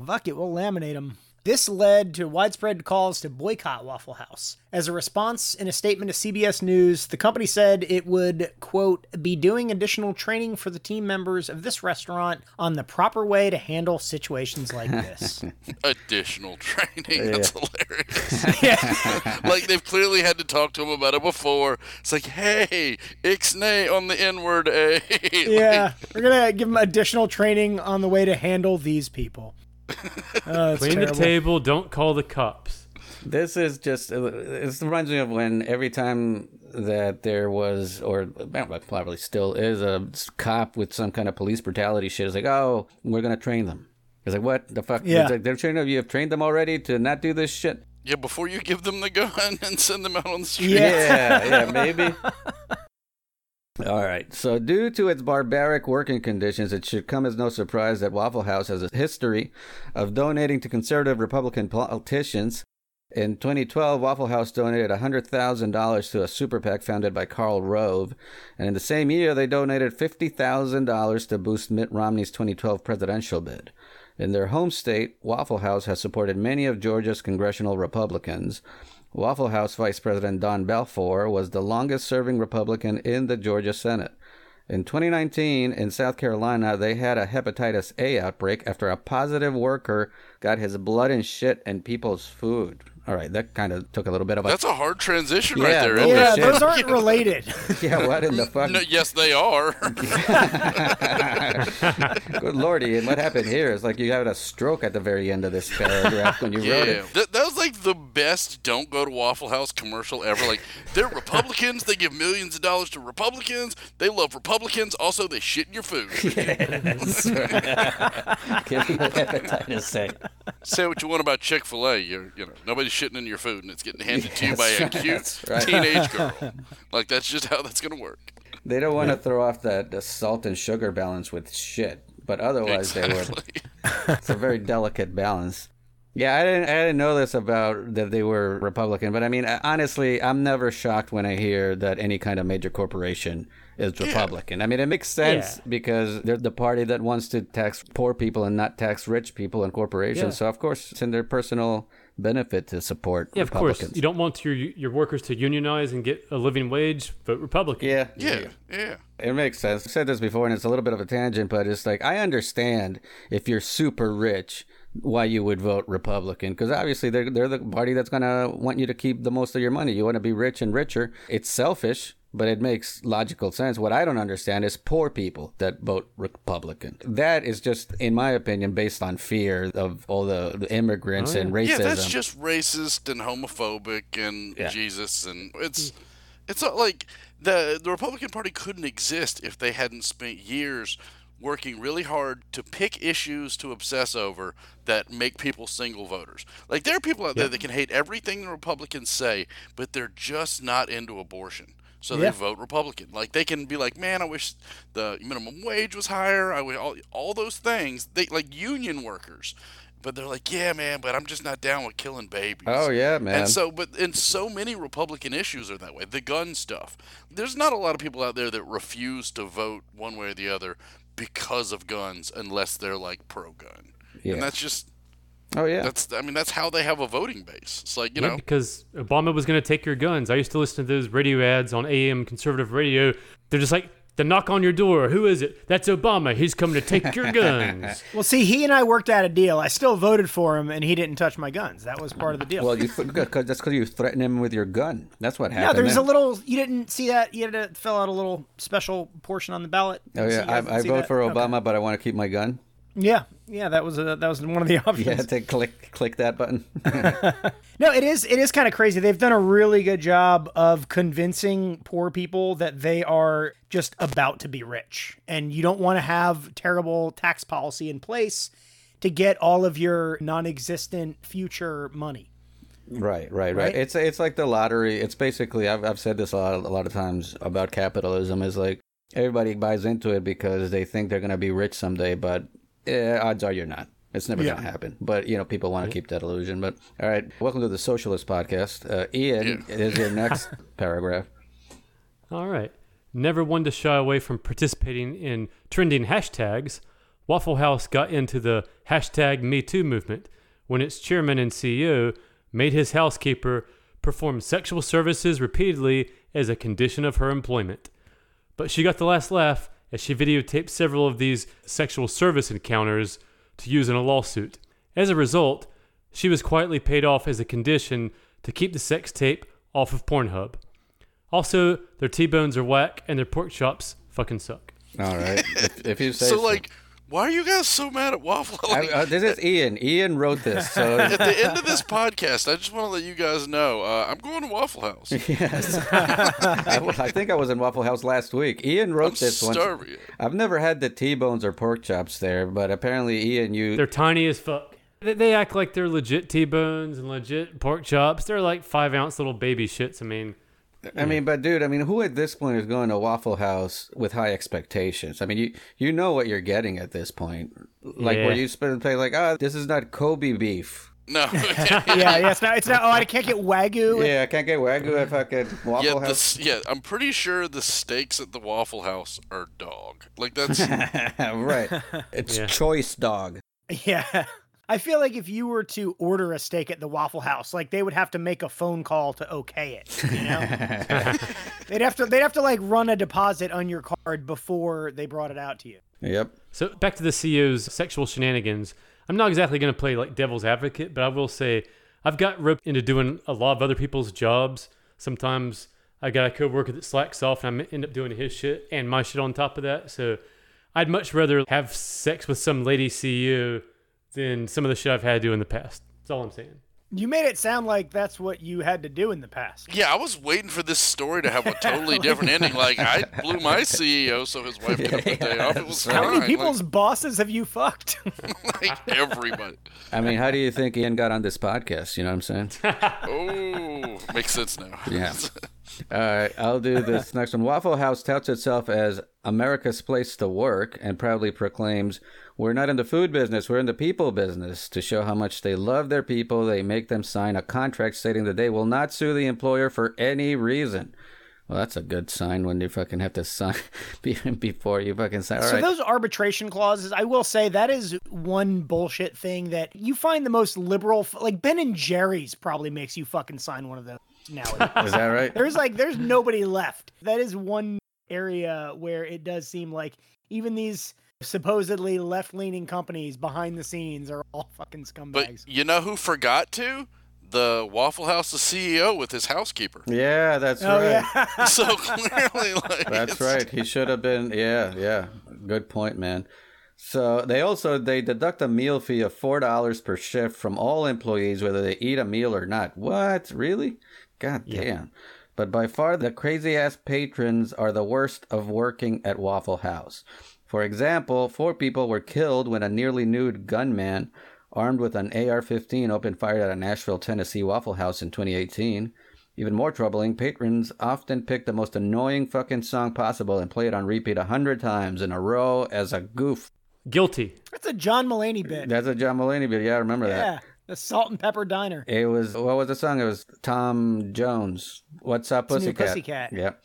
Fuck it, we'll laminate them. This led to widespread calls to boycott Waffle House. As a response, in a statement to CBS News, the company said it would, quote, be doing additional training for the team members of this restaurant on the proper way to handle situations like this. Additional training. That's hilarious. like they've clearly had to talk to him about it before. It's like, hey, ixnay on the N word, eh? yeah, we're going to give them additional training on the way to handle these people. Oh, Clean terrible. the table. Don't call the cops. This is just, This reminds me of when every time that there was, or probably still is, a cop with some kind of police brutality shit, it's like, oh, we're going to train them. It's like, what the fuck? Yeah. It's like, they're training you have trained them already to not do this shit? Yeah, before you give them the gun and send them out on the street. Yeah. yeah, yeah, maybe. All right. So, due to its barbaric working conditions, it should come as no surprise that Waffle House has a history of donating to conservative Republican politicians. In 2012, Waffle House donated $100,000 to a super PAC founded by Karl Rove. And in the same year, they donated $50,000 to boost Mitt Romney's 2012 presidential bid. In their home state, Waffle House has supported many of Georgia's congressional Republicans. Waffle House Vice President Don Balfour was the longest serving Republican in the Georgia Senate. In 2019, in South Carolina, they had a hepatitis A outbreak after a positive worker got his blood and shit in people's food. All right, that kind of took a little bit of a. That's a hard transition Yeah, right there. holy isn't Yeah, it? shit. those aren't related. yeah, what in the fuck? No, yes, they are. Good lordy, and what happened here is like you had a stroke at the very end of this paragraph when you wrote it. that, that was like the best "Don't Go to Waffle House" commercial ever. Like they're Republicans, they give millions of dollars to Republicans. They love Republicans. Also, they shit in your food. That's right. Give me hepatitis A. Say what you want about Chick Fil A. You're, you know, nobody's shitting in your food, and it's getting handed to you by a cute right. teenage girl. Like that's just how that's gonna work. They don't want to throw off that the salt and sugar balance with shit, but otherwise they would. It's a very delicate balance. Yeah, I didn't. I didn't know this about that they were Republican, but I mean, uh, honestly, I'm never shocked when I hear that any kind of major corporation is Republican. I mean, it makes sense Yeah. because they're the party that wants to tax poor people and not tax rich people and corporations. Yeah. So of course, it's in their personal benefit to support Yeah, of course. You don't want your your workers to unionize and get a living wage. Vote Republican. yeah, Yeah, yeah. It makes sense. I said this before, and it's a little bit of a tangent, but it's like I understand if you're super rich, why you would vote Republican, because obviously they're they're the party that's gonna want you to keep the most of your money. You want to be rich and richer. It's selfish, but it makes logical sense. What I don't understand is poor people that vote Republican. That is just, in my opinion, based on fear of all the, the immigrants Oh, and yeah. racism. Yeah, that's just racist and homophobic and Yeah. Jesus and it's hmm. it's not like the the Republican Party couldn't exist if they hadn't spent years working really hard to pick issues to obsess over that make people single voters. Like there are people out there that can hate everything the Republicans say, but they're just not into abortion. So they vote Republican. Like they can be like, "Man, I wish the minimum wage was higher. I wish all, all those things." They like union workers, but they're like, "Yeah, man, but I'm just not down with killing babies." Oh, yeah, man. And so, but and so many Republican issues are that way. The gun stuff. There's not a lot of people out there that refuse to vote one way or the other because of guns, unless they're like pro-gun. Yeah. And that's just oh yeah, that's. I mean, that's how they have a voting base. It's like you Yeah, know. because Obama was going to take your guns. I used to listen to those radio ads on AM conservative radio. They're just like, the knock on your door. Who is it? That's Obama. He's coming to take your guns. Well, see, he and I worked out a deal. I still voted for him, and he didn't touch my guns. That was part of the deal. well, you th- cause that's because you threatened him with your gun. That's what happened. yeah, happened. there's a little. You didn't see that? You had to fill out a little special portion on the ballot. Oh yeah, you I, I vote that? for Okay. Obama, but I want to keep my gun. Yeah, yeah, that was a, that was one of the options. Yeah, to click click that button. No, it is it is kind of crazy. They've done a really good job of convincing poor people that they are just about to be rich, and you don't want to have terrible tax policy in place to get all of your non-existent future money. right, right, right, Right? It's it's like the lottery. It's basically I've I've said this a lot, a lot of times about capitalism. Is like everybody buys into it because they think they're gonna be rich someday, but eh, odds are you're not. It's never Yeah. gonna happen. But you know, people want to keep that illusion. But all right, welcome to the Socialist Podcast. Uh, Ian is your next paragraph. All right. Never one to shy away from participating in trending hashtags, Waffle House got into the hashtag MeToo movement when its chairman and CEO made his housekeeper perform sexual services repeatedly as a condition of her employment. But she got the last laugh as she videotaped several of these sexual service encounters to use in a lawsuit. As a result, she was quietly paid off as a condition to keep the sex tape off of Pornhub. Also, their T-bones are whack and their pork chops fucking suck. All right. If, if you say So like, why are you guys so mad at Waffle House? I, uh, this is Ian. Ian wrote this. So at the end of this podcast, I just want to let you guys know uh, I'm going to Waffle House. yes, I think I was in Waffle House last week. Ian wrote I'm this one. I've never had the T-bones or pork chops there, but apparently Ian, you They're tiny as fuck. They, they act like they're legit T-bones and legit pork chops. They're like five ounce little baby shits. I mean, I mean, but dude, I mean, who at this point is going to Waffle House with high expectations? I mean, you you know what you're getting at this point. Like Yeah. where you spend play like, oh, this is not Kobe beef. No. yeah, yeah. It's not. It's not. Oh, I can't get wagyu. Yeah, I can't get wagyu if at fucking Waffle Yeah, House. the, yeah, I'm pretty sure the steaks at the Waffle House are dog. Like that's right. It's Yeah. choice dog. Yeah. I feel like if you were to order a steak at the Waffle House, like they would have to make a phone call to okay it. You know, they'd have to they'd have to like run a deposit on your card before they brought it out to you. Yep. So back to the CEO's sexual shenanigans. I'm not exactly going to play like devil's advocate, but I will say I've got roped into doing a lot of other people's jobs. Sometimes I got a coworker that slacks off and I end up doing his shit and my shit on top of that. So I'd much rather have sex with some lady CEO than some of the shit I've had to do in the past. That's all I'm saying. You made it sound like that's what you had to do in the past. yeah. I was waiting for this story to have a totally different ending. Like I blew my CEO so his wife could have the day off. It was How fine. many people's bosses have you fucked? like, like everybody. I mean, how do you think Ian got on this podcast? You know what I'm saying? Oh, makes sense now. Yeah. All right, I'll do this next one. Waffle House touts itself as America's place to work and proudly proclaims, We're not in the food business, we're in the people business. To show how much they love their people, they make them sign a contract stating that they will not sue the employer for any reason. Well, that's a good sign when you fucking have to sign before you fucking sign. All so right. those arbitration clauses, I will say that is one bullshit thing that you find the most liberal, like Ben and Jerry's probably makes you fucking sign one of those now. Is that right? There's like there's nobody left. That is one area where it does seem like even these supposedly left-leaning companies behind the scenes are all fucking scumbags. But scumbags. you know who forgot to? The Waffle House the CEO with his housekeeper. Yeah, that's oh right. yeah. So clearly, like That's right. He should have been. Yeah, yeah. Good point, man. So they also they deduct a meal fee of four dollars per shift from all employees, whether they eat a meal or not. What? Really? God damn. But by far the crazy ass patrons are the worst of working at Waffle House. For example, four people were killed when a nearly nude gunman armed with an AR-15 opened fire at a Nashville, Tennessee Waffle House in 2018. Even more troubling, patrons often pick the most annoying fucking song possible and play it on repeat a hundred times in a row as a goof. Guilty. That's a John Mulaney bit. That's a John Mulaney bit. Yeah, I remember that. yeah. The Salt and Pepper Diner. It was what was the song? It was Tom Jones. What's up, It's a new Pussycat? Pussycat. Yep.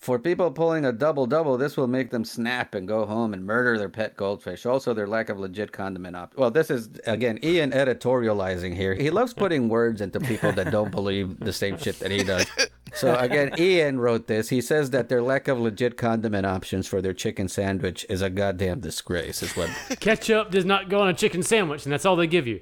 For people pulling a double double, this will make them snap and go home and murder their pet goldfish. Also, their lack of legit condiment op. Well, this is again Ian editorializing here. He loves putting words into people that don't believe the same shit that he does. So again, Ian wrote this. He says that their lack of legit condiment options for their chicken sandwich is a goddamn disgrace. Is what Ketchup does not go on a chicken sandwich, and that's all they give you.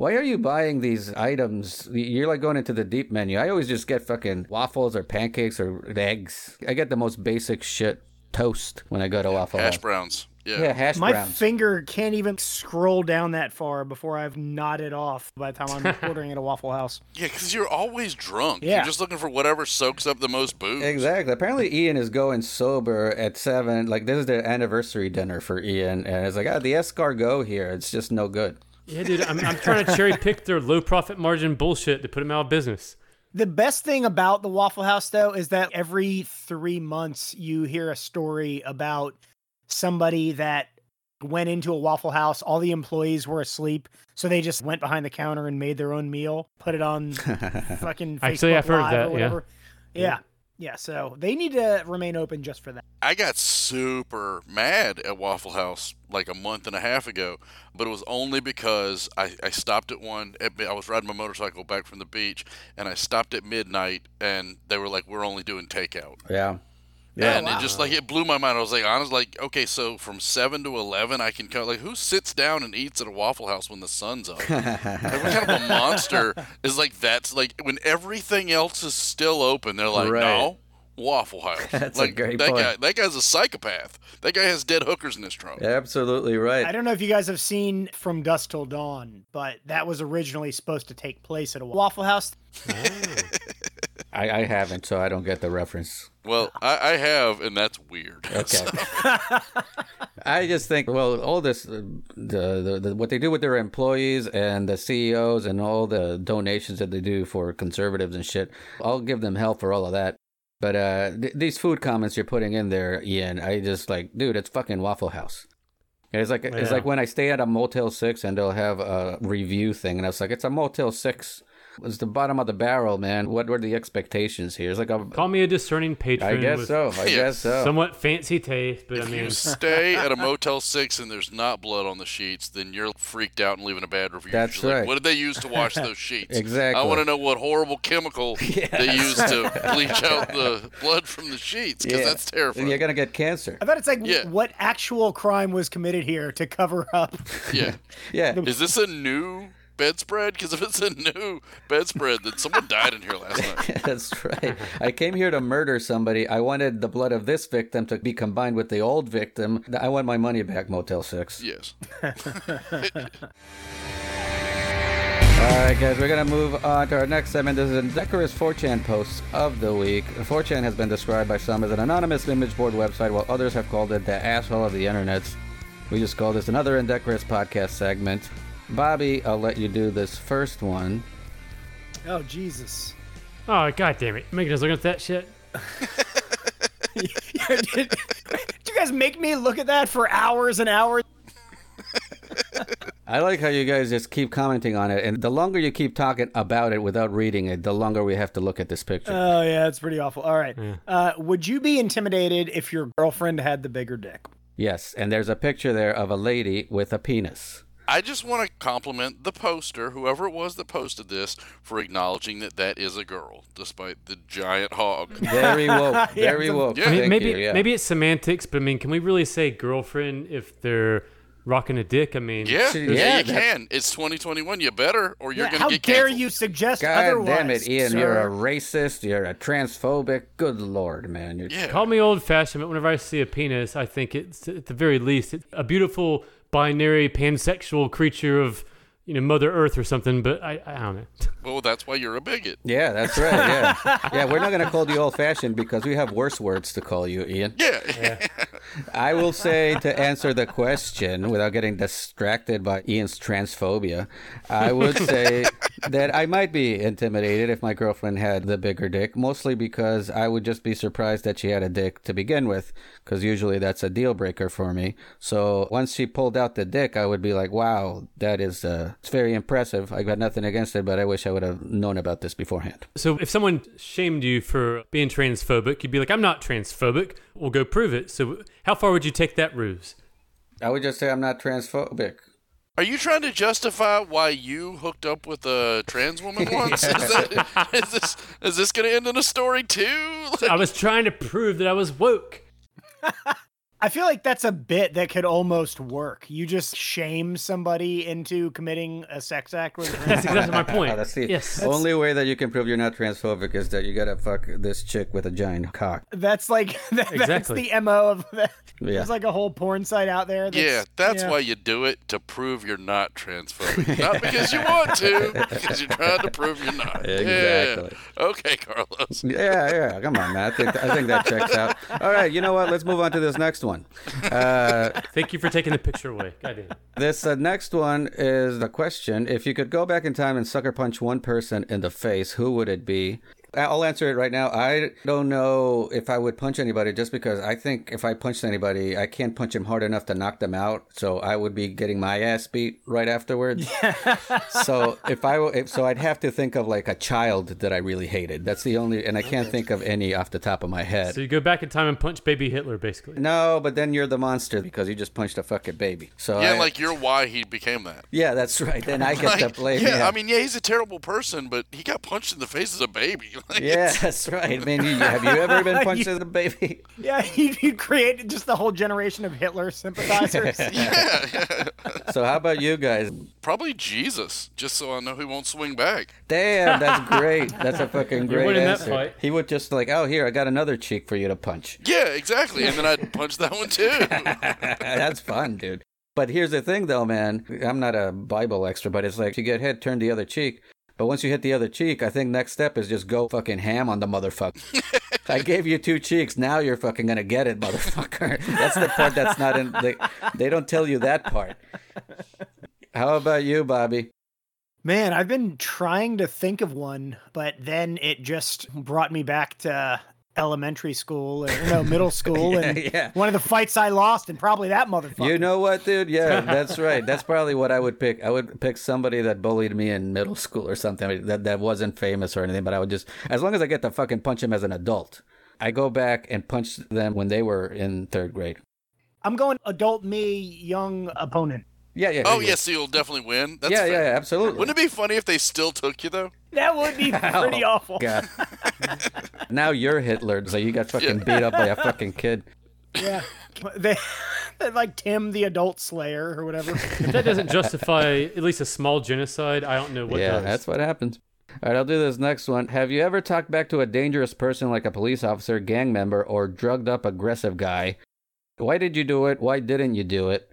Why are you buying these items? You're like going into the deep menu. I always just get fucking waffles or pancakes or eggs. I get the most basic shit toast when I go to Waffle hash House. browns. Yeah. Yeah, hash My browns. finger can't even scroll down that far before I've nodded off by the time I'm ordering at a Waffle House. Yeah, because you're always drunk. Yeah. You're just looking for whatever soaks up the most booze. Exactly. Apparently, Ian is going sober at seven. Like this is their anniversary dinner for Ian, and it's like, ah, the escargot here. It's just no good. Yeah, dude, I'm, I'm trying to cherry pick their low profit margin bullshit to put them out of business. The best thing about the Waffle House, though, is that every three months you hear a story about somebody that went into a Waffle House. All the employees were asleep, so they just went behind the counter and made their own meal, put it on fucking Facebook Actually, I've heard Live that, or yeah. whatever. Yeah. Yeah, so they need to remain open just for that. I got super mad at Waffle House like a month and a half ago, but it was only because I, I stopped at one. At, I was riding my motorcycle back from the beach, and I stopped at midnight, and they were like, "We're only doing takeout." Yeah. Yeah. Oh, and it just like it blew my mind. I was like, honest, like, okay, so from seven to eleven, I can come. Like, who sits down and eats at a Waffle House when the sun's up? like, what kind of a monster is like that's like when everything else is still open? They're like, Right. no. Waffle House. That's a like great that point. guy. That guy's a psychopath. That guy has dead hookers in his trunk. Absolutely right. I don't know if you guys have seen From Dusk Till Dawn, but that was originally supposed to take place at a Waffle House. Oh. I, I haven't, so I don't get the reference. Well, I, I have, and that's weird. Okay. I just think, well, all this, uh, the, the, the what they do with their employees and the CEOs and all the donations that they do for conservatives and shit, I'll give them hell for all of that. But uh, th- these food comments you're putting in there, Ian, I just like, dude, it's fucking Waffle House. It's like it's like when I stay at a Motel Six and they'll have a review thing, and I was like, it's a Motel Six. It's the bottom of the barrel, man. What were the expectations here? It's like a, Call me a discerning patron. I guess so. I Yeah. guess so. Somewhat fancy taste, but I mean, you stay at a Motel 6 and there's not blood on the sheets, then you're freaked out and leaving a bad review. That's You're like, right. what did they use to wash those sheets? Exactly. I want to know what horrible chemical they used to bleach out the blood from the sheets, because that's terrifying. You're gonna get cancer. I thought it's like, Yeah. what actual crime was committed here to cover up? Yeah. Yeah. Is this a new bedspread? Because if it's a new bedspread, then someone died in here last night. That's right. I came here to murder somebody. I wanted the blood of this victim to be combined with the old victim. I want my money back, Motel 6. Yes. All right, guys, we're going to move on to our next segment. This is Indecorous 4chan post of the week. 4chan has been described by some as an anonymous image board website, while others have called it the asshole of the internet. We just call this another indecorous podcast segment. Bobby, I'll let you do this first one. Oh, Jesus. oh god damn it, making us look at that shit. did, did you guys make me look at that for hours and hours? I like how you guys just keep commenting on it, and the longer you keep talking about it without reading it, the longer we have to look at this picture. Oh, yeah, it's pretty awful. All right. Uh, would you be intimidated if your girlfriend had the bigger dick? yes, and there's a picture there of a lady with a penis. I just want to compliment the poster, whoever it was that posted this, for acknowledging that that is a girl, despite the giant hog. Very woke. Very it's a- woke. Yeah. I mean, maybe you, yeah. maybe it's semantics, but I mean, can we really say girlfriend if they're rocking a dick? I mean, Yeah, Yeah, yeah, you can. It's 2021. You better, or you're Yeah, gonna how get How dare canceled. you suggest God otherwise? damn it, Ian! sir? You're a racist. You're a transphobic. Good lord, man. You're, Yeah. Call me old fashioned, but whenever I see a penis, I think it's at the very least it's a beautiful binary pansexual creature of you know Mother Earth or something. But I I don't know. Well, that's why you're a bigot. Yeah, that's right. Yeah, yeah. We're not gonna call you old-fashioned because we have worse words to call you, Ian. Yeah. I will say to answer the question without getting distracted by Ian's transphobia, I would say that I might be intimidated if my girlfriend had the bigger dick, mostly because I would just be surprised that she had a dick to begin with, because usually that's a deal breaker for me. So once she pulled out the dick, I would be like, wow, that is uh, it's very impressive. I got nothing against it, but I wish I would have known about this beforehand. So if someone shamed you for being transphobic, you'd be like, I'm not transphobic. We'll go prove it. So how far would you take that ruse? I would just say I'm not transphobic. Are you trying to justify why you hooked up with a trans woman once? Is, that, is this is this going to end in a story too? I was trying to prove that I was woke. I feel like that's a bit that could almost work. You just shame somebody into committing a sex act with That's exactly my point. Oh, that's the yes. only way that you can prove you're not transphobic is that you gotta fuck this chick with a giant cock. That's like that, that's the mo of that. Yeah. There's like a whole porn site out there. That's, yeah, that's yeah. why you do it to prove you're not transphobic, not because you want to, because you're trying to prove you're not. Exactly. Yeah. Okay, Carlos. Yeah, yeah. Come on, man. I think I think that checks out. All right, you know what? Let's move on to this next one. Uh, Thank you for taking the picture away. Goddamn. this uh, next one is the question: If you could go back in time and sucker punch one person in the face, who would it be? I'll answer it right now. I don't know if I would punch anybody just because I think if I punched anybody, I can't punch him hard enough to knock them out. So I would be getting my ass beat right afterwards. so if I if, so, I'd have to think of like a child that I really hated. That's the only, and I can't think of any off the top of my head. So you go back in time and punch baby Hitler, basically. No, but then you're the monster because you just punched a fucking baby. So Yeah, I- like you're why he became that. yeah, that's right. Then I get to blame. yeah, him. I mean, yeah, he's a terrible person, but he got punched in the face as a baby. Like, Yeah, that's right. I mean, you, have you ever been punched as a baby? Yeah, you'd, you'd create just the whole generation of Hitler sympathizers. yeah, yeah. So how about you guys? Probably Jesus, just so I know he won't swing back. Damn, that's great. That's a fucking You're great that answer. fight. He would just like, oh, here, I got another cheek for you to punch. Yeah, exactly. And then I'd punch that one too. that's fun, dude. But here's the thing, though, man. I'm not a Bible extra, but it's like you get hit, turn the other cheek. But once you hit the other cheek, I think next step is just go fucking ham on the motherfucker. I gave you two cheeks. Now you're fucking gonna get it, motherfucker. That's the part that's not in. They, they don't tell you that part. How about you, Bobby? Man, I've been trying to think of one, but then it just brought me back to elementary school or no middle school Yeah, and yeah. one of the fights I lost and probably that motherfucker. You know what, dude? Yeah, that's right. That's probably what I would pick. I would pick somebody that bullied me in middle school or something that that wasn't famous or anything. But I would just, as long as I get to fucking punch him as an adult, I go back and punch them when they were in third grade. I'm going adult me, young opponent. Yeah, yeah. oh, yeah. yes, so you'll definitely win. That's yeah, yeah, fair. yeah, absolutely. Wouldn't it be funny if they still took you though? That would be pretty Oh, awful. God. now you're Hitler, so you got fucking beat up by a fucking kid. Yeah. They, like Tim the adult slayer or whatever. If that doesn't justify at least a small genocide, I don't know what yeah, does. that's what happens. All right, I'll do this next one. Have you ever talked back to a dangerous person like a police officer, gang member, or drugged up aggressive guy? Why did you do it? Why didn't you do it?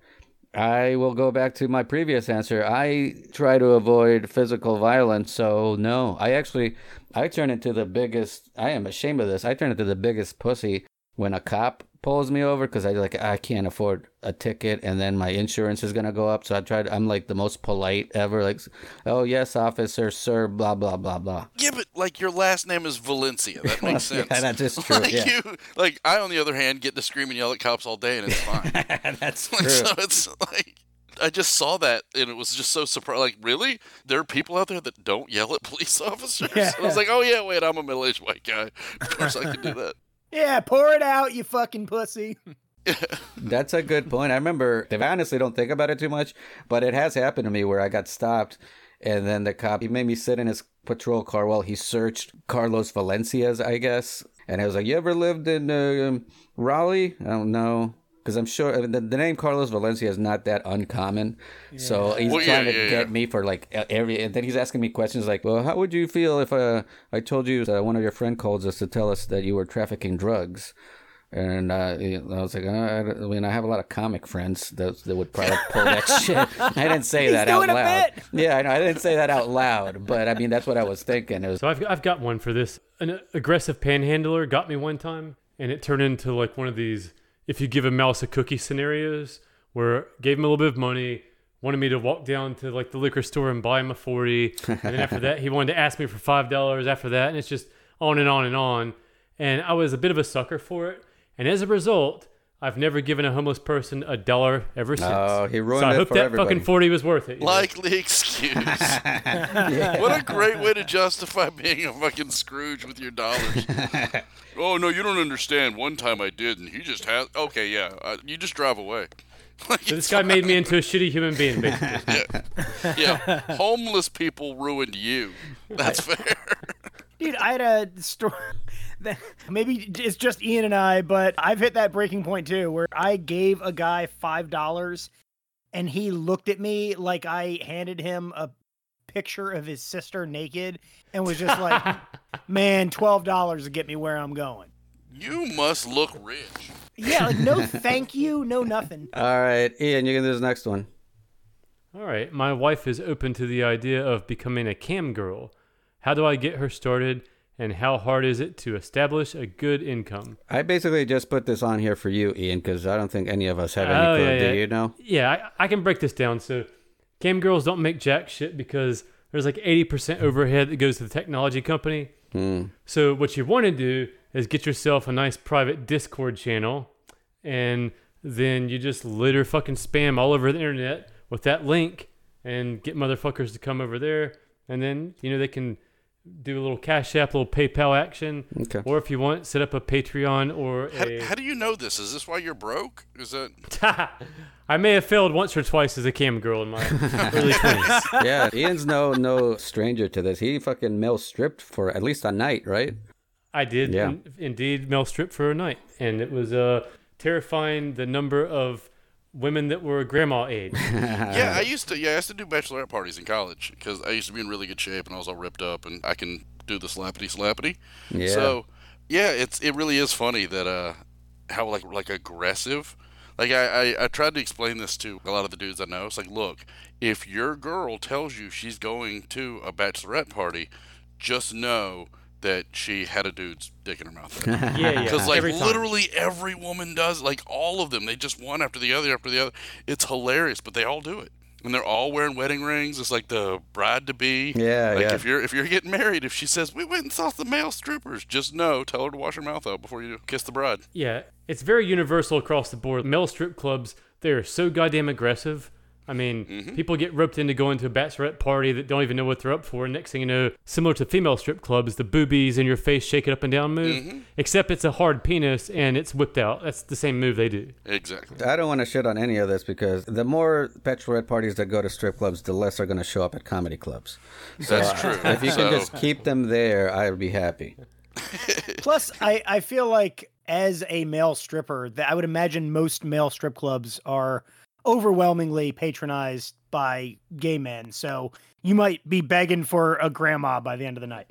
I will go back to my previous answer. I try to avoid physical violence, so no. I actually I turn into the biggest I am ashamed of this. I turn into the biggest pussy when a cop pulls me over because I like I can't afford a ticket and then my insurance is gonna go up. So I tried. I'm like the most polite ever. Like, oh yes, officer, sir, blah blah blah blah. Yeah, but like your last name is Valencia. That makes sense. yeah, that's just true. like yeah, you, like I, on the other hand, get to scream and yell at cops all day, and it's fine. that's Like, true. so it's like I just saw that, and it was just so surprised. Like, really, there are people out there that don't yell at police officers. Yeah. I was like, oh yeah, wait, I'm a middle-aged white guy. Of course, I can do that. Yeah, pour it out, you fucking pussy. That's a good point. I remember, I honestly don't think about it too much, but it has happened to me where I got stopped and then the cop, he made me sit in his patrol car while he searched Carlos Valencia's, I guess. And I was like, You ever lived in uh, Raleigh? I don't know. Because I'm sure I mean, the, the name Carlos Valencia is not that uncommon. So he's Well, yeah, trying to yeah, get yeah. me for like every. And then he's asking me questions like, Well, how would you feel if uh, I told you uh, one of your friend called us to tell us that you were trafficking drugs? And uh, I was like, uh, I mean, I have a lot of comic friends that, that would probably pull that shit. I didn't say that out loud. bit. Yeah, I know. I didn't say that out loud, but I mean, that's what I was thinking. It was, So I've, I've got one for this. An aggressive panhandler got me one time, and it turned into like one of these if you give a mouse a cookie scenarios where gave him a little bit of money, wanted me to walk down to like the liquor store and buy him a 40. And then after that, he wanted to ask me for $5 after that. And it's just on and on and on. And I was a bit of a sucker for it. And as a result, I've never given a homeless person a dollar ever since. Oh, he ruined so I it hope for that everybody. fucking 40 was worth it. you know? Likely excuse. What a great way to justify being a fucking Scrooge with your dollars. oh no, you don't understand. One time I did, and he just had. Okay, yeah, uh, you just drive away. Like, So this guy made me into a shitty human being, basically. yeah, homeless people ruined you. That's fair. Dude, I had a story. That- Maybe it's just Ian and I, but I've hit that breaking point too, where I gave a guy five dollars, and he looked at me like I handed him a picture of his sister naked, and was just like, "Man, twelve dollars to get me where I'm going." You must look rich. Yeah, like no, thank you, no nothing. All right, Ian, you can do this next one. All right, my wife is open to the idea of becoming a cam girl. How do I get her started, and how hard is it to establish a good income? I basically just put this on here for you, Ian, because I don't think any of us have any Oh, clue. yeah, Do you know? Yeah, I, I can break this down. So, cam girls don't make jack shit because there's like 80% overhead that goes to the technology company. Hmm. So what you want to do is get yourself a nice private Discord channel, and then you just litter fucking spam all over the internet with that link, and get motherfuckers to come over there, and then you know they can do a little Cash App, a little PayPal action, Okay. or if you want, set up a Patreon or How, a. how do you know this? Is this why you're broke? Is that I may have failed once or twice as a cam girl in my early twenties. yeah, Ian's no no stranger to this. He fucking male stripped for at least a night, right? I did Yeah. in- indeed male strip for a night, and it was uh, terrifying the number of women that were grandma age. yeah, I used to. Yeah, I used to do bachelorette parties in college because I used to be in really good shape and I was all ripped up and I can do the slappity slappity. Yeah. So, yeah, it's it really is funny that uh how like like aggressive. Like I, I I tried to explain this to a lot of the dudes I know. It's like, look, if your girl tells you she's going to a bachelorette party, just know that she had a dude's dick in her mouth. Yeah, yeah. Because like every time. literally every woman does, like all of them, they just one after the other after the other. It's hilarious, but they all do it, and they're all wearing wedding rings. It's like the bride to be. Yeah, like yeah. If you're if you're getting married, if she says we went and saw the male strippers, just know, tell her to wash her mouth out before you kiss the bride. Yeah, it's very universal across the board. Male strip clubs, they are so goddamn aggressive. I mean, Mm-hmm. people get roped into going to a bachelorette party that don't even know what they're up for. Next thing you know, similar to female strip clubs, the boobies in your face shake it up and down move. Mm-hmm. Except it's a hard penis and it's whipped out. That's the same move they do. Exactly. I don't want to shit on any of this because the more bachelorette parties that go to strip clubs, the less are going to show up at comedy clubs. That's true. If you so, can just keep them there, I'd be happy. Plus, I, I feel like as a male stripper, that I would imagine most male strip clubs are overwhelmingly patronized by gay men. So you might be begging for a grandma by the end of the night.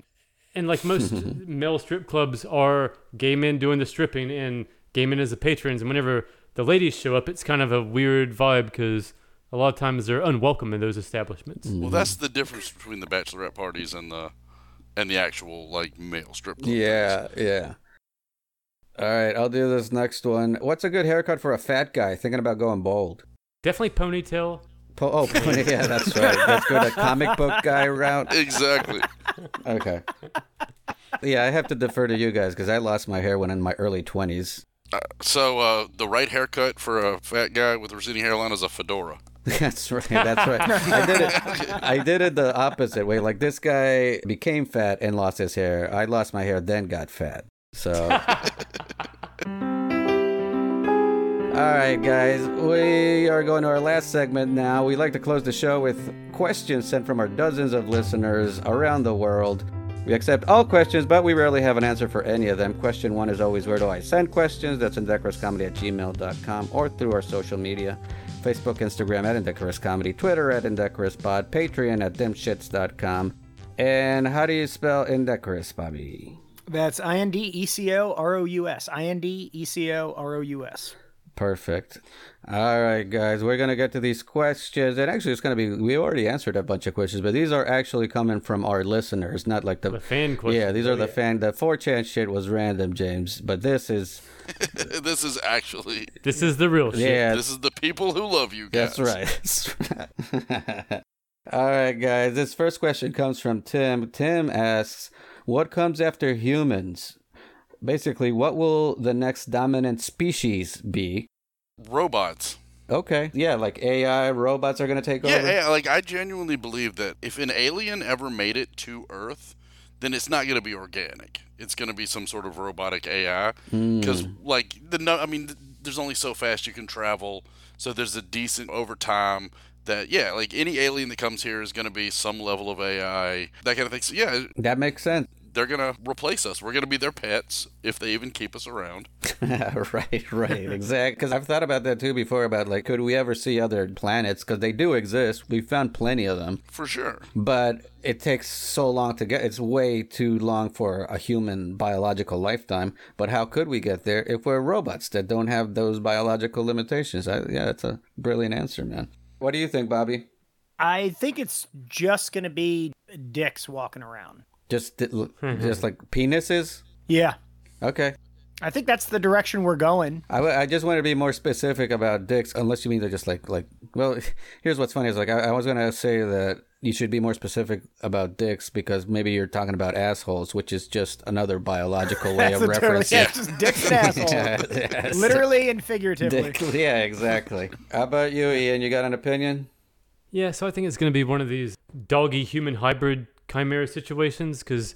And like most male strip clubs are gay men doing the stripping and gay men as the patrons. And whenever the ladies show up, it's kind of a weird vibe because a lot of times they're unwelcome in those establishments. well, that's the difference between the bachelorette parties and the and the actual like male strip club. Yeah, yeah. All right, I'll do this next one. What's a good haircut for a fat guy thinking about going bald? Definitely ponytail. Po- oh, yeah, that's right. Let's go the comic book guy route. Exactly. Okay. Yeah, I have to defer to you guys because I lost my hair when in my early 20s. So uh, the right haircut for a fat guy with a receding hairline is a fedora. That's right. That's right. I did it. I did it the opposite way. Like this guy became fat and lost his hair. I lost my hair, then got fat. So. All right, guys. We are going to our last segment now. We like to close the show with questions sent from our dozens of listeners around the world. We accept all questions, but we rarely have an answer for any of them. Question one is always where do I send questions? That's indecorouscomedy at gmail.com or through our social media Facebook, Instagram at Indecorous Comedy, Twitter at Indecorous Pod, Patreon at dimshits.com. And how do you spell Indecorous, Bobby? That's I N D E C O R O U S. I N D E C O R O U S. Perfect. All right, guys, we're gonna get to these questions, and actually, it's gonna be we already answered a bunch of questions, but these are actually coming from our listeners, not like the, The fan questions. Yeah, these are Oh, the yeah. fan. The four chan shit was random, James, but this is this is actually This is the real shit. yeah, this is the people who love you guys. that's right. That's right. All right, guys. This first question comes from Tim. Tim asks, "What comes after humans? Basically, what will the next dominant species be?" Robots. Okay, yeah, like AI robots are gonna take Yeah, over. yeah, like I genuinely believe that if an alien ever made it to Earth, then it's not going to be organic. It's going to be some sort of robotic AI. Because, hmm. like, the no, I mean, th- there's only so fast you can travel. So there's a decent over time that, yeah, like any alien that comes here is going to be some level of AI, that kind of thing. So, yeah, That makes sense. They're going to replace us. We're going to be their pets if they even keep us around. right, right, exactly. Because I've thought about that too before. About like, could we ever see other planets? Because they do exist. We've found plenty of them, For sure. but it takes so long to get. It's way too long for a human biological lifetime. But how could we get there if we're robots that don't have those biological limitations? I, yeah, that's a brilliant answer, man. What do you think, Bobby? I think it's just going to be dicks walking around. Just, mm-hmm. just like penises? Yeah. Okay. I think that's the direction we're going. I, w- I just want to be more specific about dicks, unless you mean they're just like like. Well, here's what's funny is like I, I was gonna say that you should be more specific about dicks because maybe you're talking about assholes, which is just another biological way of That's totally- referencing. yeah, it's just dicks and asshole. Yes. Literally and figuratively. Dick, yeah, exactly. How about you, Ian? You got an opinion? Yeah, so I think it's going to be one of these doggy human hybrid chimera situations because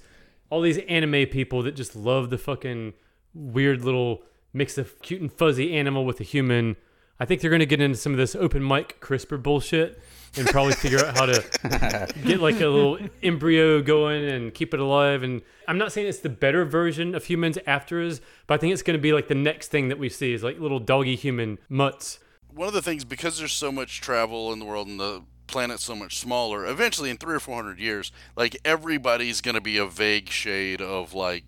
all these anime people that just love the fucking weird little mix of cute and fuzzy animal with a human. I think they're going to get into some of this open mic CRISPR bullshit and probably figure out how to get like a little embryo going and keep it alive. And I'm not saying it's the better version of humans after us, but I think it's going to be like the next thing that we see is like little doggy human mutts. one of the things because there's so much travel in the world and the planet's so much smaller eventually in three or four hundred years like everybody's going to be a vague shade of like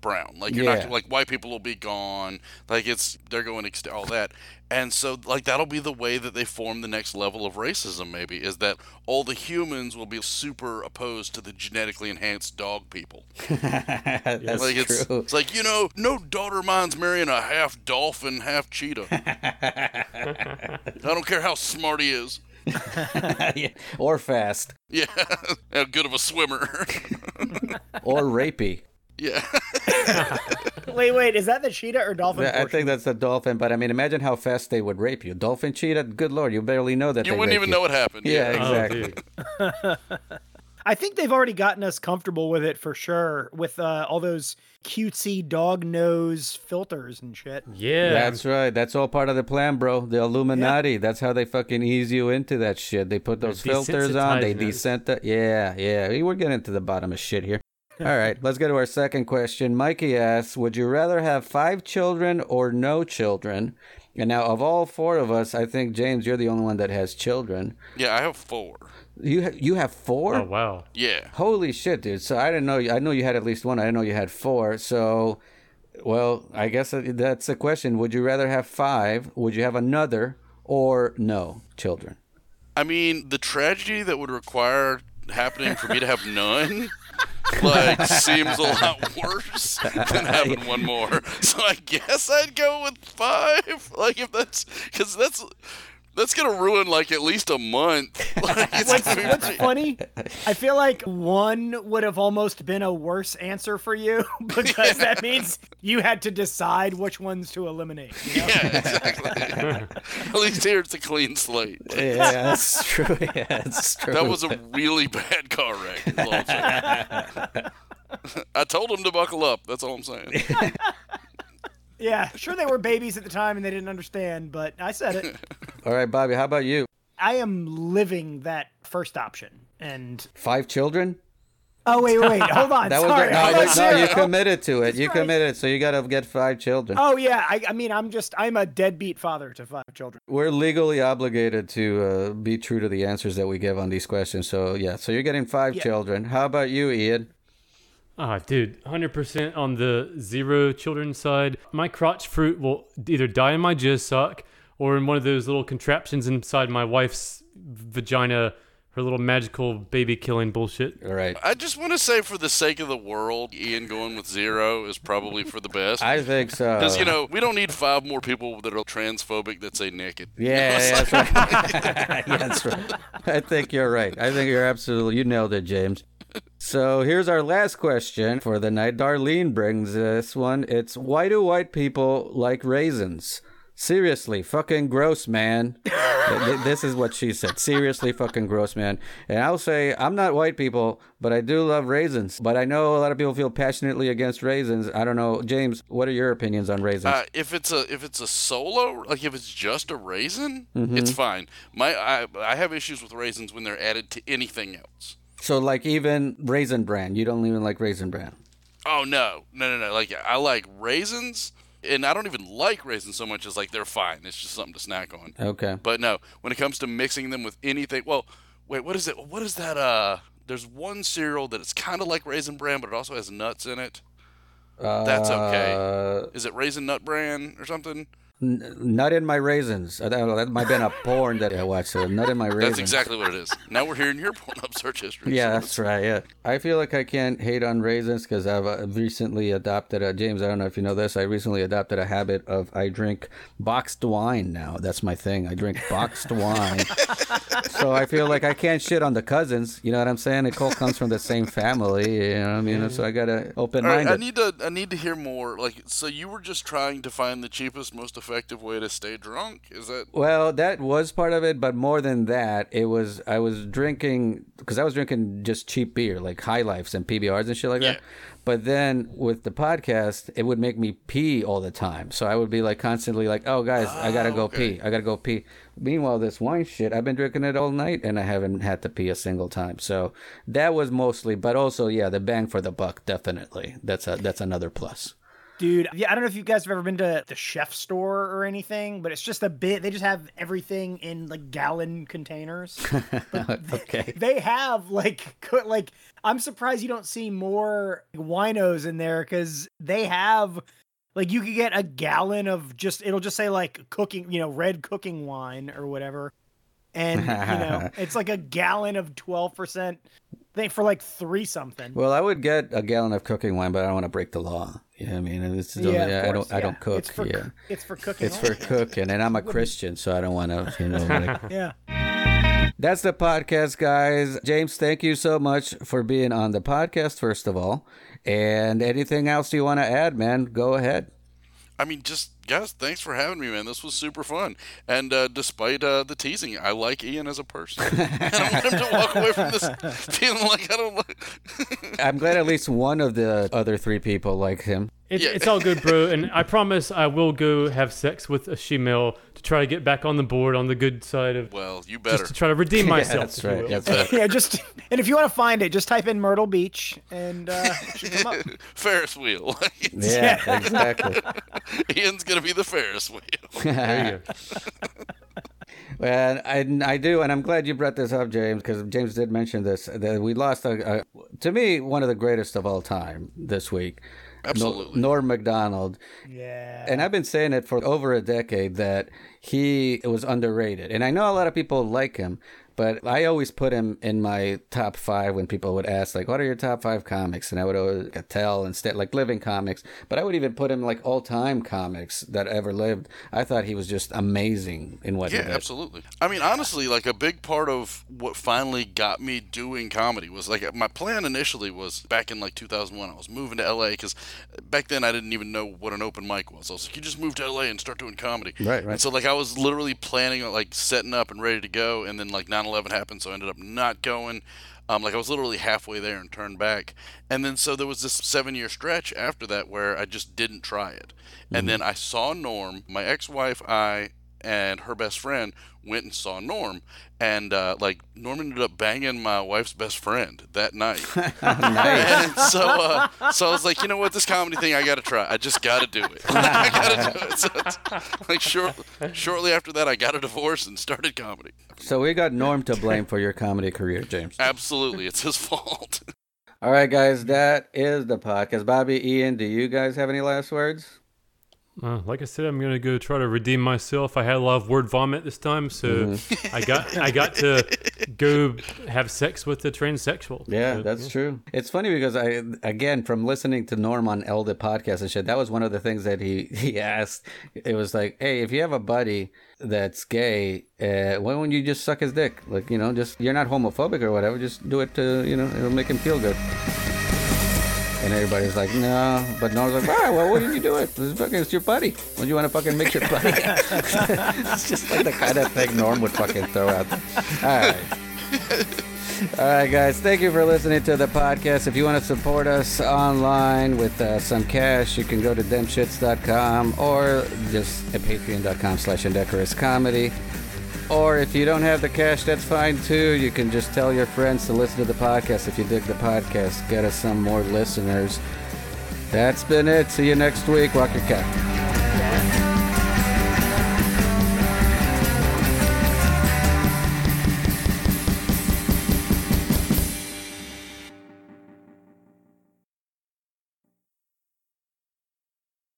brown. Like you're Yeah. not like white people will be gone. Like it's they're going ext- all that. And so like that'll be the way that they form the next level of racism maybe is that all the humans will be super opposed to the genetically enhanced dog people. That's like it's, true. it's like you know no daughter of mine's marrying a half dolphin half cheetah. I don't care how smart he is Yeah, or fast, yeah how good of a swimmer or rapey. yeah Wait, wait, is that the cheetah or dolphin? I think that's the dolphin, but I mean, imagine how fast they would rape you. Dolphin cheetah, good lord, you barely know that you they wouldn't rape even you. know what happened Yeah, Oh, exactly. dude. I think they've already gotten us comfortable with it for sure, with uh, all those cutesy dog nose filters and shit. Yeah. That's right. That's all part of the plan, bro. The Illuminati. That's how they fucking ease you into that shit. They put those filters on. They descent that. Yeah, yeah. We're getting to the bottom of shit here. All right, let's go to our second question. Mikey asks, "Would you rather have five children or no children?" And now, of all four of us, I think James, you're the only one that has children. yeah i have four You ha- you have four? Oh wow. yeah Holy shit, dude! So I didn't know. I know you had at least one. I didn't know you had four. So, well, I guess that's the question. Would you rather have five? Would you have another or no children? i mean the tragedy that would require happening for me to have none like seems a lot worse than having one more so i guess i'd go with five like if that's because that's that's gonna ruin like at least a month like, What's, be what's funny? I feel like one would have almost been a worse answer for you because that means you had to decide which ones to eliminate. you know? Yeah, exactly. At least here it's a clean slate. Yeah, that's true. Yeah, that's true. That was a really bad car wreck. is all I'm saying. I told him to buckle up. That's all I'm saying. Yeah, sure they were babies at the time and they didn't understand, but I said it. all right, Bobby. How about you? I am living that first option. And Five children? oh wait, wait, wait, hold on. That Sorry, was no, I you- thought no, you committed to it. You right. committed, so you got to get five children. Oh yeah, I, I mean I'm just I'm a deadbeat father to five children. We're legally obligated to uh, be true to the answers that we give on these questions. So yeah, so you're getting five Yeah. children. How about you, Ian? Ah, dude, 100% on the zero children side. My crotch fruit will either die in my jizz sock or in one of those little contraptions inside my wife's vagina, her little magical baby killing bullshit. All right. I just want to say, for the sake of the world, Ian going with zero is probably for the best. I think so. Because, you know, we don't need five more people that are transphobic that say naked. Yeah, yeah, that's right. Yeah, that's right. I think you're right. I think you're absolutely. You nailed it, James. So here's our last question for the night. Darlene brings this one. It's why do white people like raisins? Seriously, fucking gross, man. Th- th- this is what she said. Seriously, fucking gross, man. And I'll say, I'm not white people, but I do love raisins. But I know a lot of people feel passionately against raisins. I don't know, James. What are your opinions on raisins? Uh, if it's a if it's a solo, like if it's just a raisin, Mm-hmm. it's fine. My I, I have issues with raisins when they're added to anything else. So, like, even raisin bran. You don't even like raisin bran. Oh no, no, no, no! Like I like raisins, and I don't even like raisins so much as like they're fine. It's just something to snack on. Okay. But no, when it comes to mixing them with anything, well, wait, what is it? What is that? Uh, there's one cereal that it's kind of like raisin bran, but it also has nuts in it. That's okay. Uh, Is it raisin nut bran or something? N- nut in my raisins. Uh, That, that might have been a porn that I watched. So nut in my raisins. That's exactly what it is. Now we're hearing your porn up search history. Yeah, so that's right. Yeah, I feel like I can't hate on raisins because I've uh, recently adopted a James. I don't know if you know this. I recently adopted a habit of I drink boxed wine now. That's my thing. I drink boxed wine. so I feel like I can't shit on the cousins. You know what I'm saying? It all comes from the same family. You know what I mean? So I gotta open All right, minded. I need to I need to hear more. Like, so you were just trying to find the cheapest, most effective way to stay drunk? Is that? Well, that was part of it, but more than that, it was I was drinking because I was drinking just cheap beer like High Lifes and PBRs and shit like that. Yeah. But then with the podcast, it would make me pee all the time. So I would be like constantly like, "Oh, guys, I gotta ah, go okay. pee. I gotta go pee." Meanwhile, this wine shit, I've been drinking it all night and I haven't had to pee a single time. So that was mostly, but also, yeah, the bang for the buck, definitely. That's a that's another plus. Dude, yeah, I don't know if you guys have ever been to the chef store or anything, but it's just a bit. They just have everything in like gallon containers. okay. they have like co- like I'm surprised you don't see more winos in there because they have like you could get a gallon of just it'll just say like cooking you know red cooking wine or whatever, and you know it's like a gallon of twelve percent thing for like three something. Well, I would get a gallon of cooking wine, but I don't want to break the law. You know what I mean? And It's, yeah, of I course, don't. I don't cook. It's for yeah, it's for cooking. it's for cooking, and I'm a Christian, so I don't want to. You know. Like, yeah. that's the podcast, guys. James, thank you so much for being on the podcast. First of all, and anything else you want to add, man? Go ahead. I mean, just guys, thanks for having me, man. This was super fun. And uh, despite uh, the teasing, I like Ian as a person. and I want him to walk away from this feeling like I don't like. I'm glad at least one of the other three people like him. It's, Yeah. it's all good, bro. And I promise I will go have sex with a female to try to get back on the board on the good side of well, you better. just to try to redeem myself. that's right. will. That's right. yeah, just and if you want to find it, just type in Myrtle Beach and uh, it should come up. Ferris wheel. Yeah, exactly. Ian's gonna be the Ferris wheel. There you go. Well, I, I do, and I'm glad you brought this up, James, because James did mention this. That we lost, a, a, to me, one of the greatest of all time this week. Absolutely. Nor- Norm Macdonald. Yeah. And I've been saying it for over a decade that he was underrated. And I know a lot of people like him, but I always put him in my top five when people would ask, like, what are your top five comics? And I would always tell instead, like, living comics. But I would even put him like all time comics that ever lived. I thought he was just amazing in what Yeah, he did. Yeah, absolutely. I mean, honestly, like a big part of what finally got me doing comedy was like my plan initially was back in like 2001. I was moving to LA because back then I didn't even know what an open mic was. I was like, you just move to LA and start doing comedy. Right, right. And so like I was literally planning on like setting up and ready to go, and then like 9/11 happened, so I ended up not going. Um, like I was literally halfway there and turned back, and then so there was this seven-year stretch after that where I just didn't try it, and then I saw Norm, my ex-wife, I, and her best friend went and saw Norm, and uh, like Norm ended up banging my wife's best friend that night. And so, uh, so I was like, you know what, this comedy thing, I got to try. I just got to do it. I got to do it. So it's, like short, shortly after that, I got a divorce and started comedy. So we got Norm to blame for your comedy career, James. Absolutely, it's his fault. All right, guys, that is the podcast. Bobby, Ian, do you guys have any last words? Uh, like I said, I'm gonna go try to redeem myself. I had a lot of word vomit this time, so Mm-hmm. I got I got to go have sex with the transsexual. Yeah, So, that's true. It's funny because I, again, from listening to Norm on Elda podcast and shit, that was one of the things that he he asked. It was like, hey, if you have a buddy that's gay, uh, why won't you just suck his dick? Like, you know, just you're not homophobic or whatever. Just do it to, you know, it'll make him feel good. And everybody's like, no. But Norm's like, ah, well, why didn't you do it? It's, fucking, it's your buddy. Would you want to fucking mix your buddy? it's just like the kind of thing Norm would fucking throw out. All right. All right, guys. Thank you for listening to the podcast. If you want to support us online with uh, some cash, you can go to demshits.com or just at patreon.com slash indecorous comedy. Or if you don't have the cash, that's fine too. You can just tell your friends to listen to the podcast if you dig the podcast. Get us some more listeners. That's been it. See you next week. Walk your cat.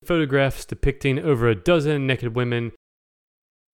photographs depicting over a dozen naked women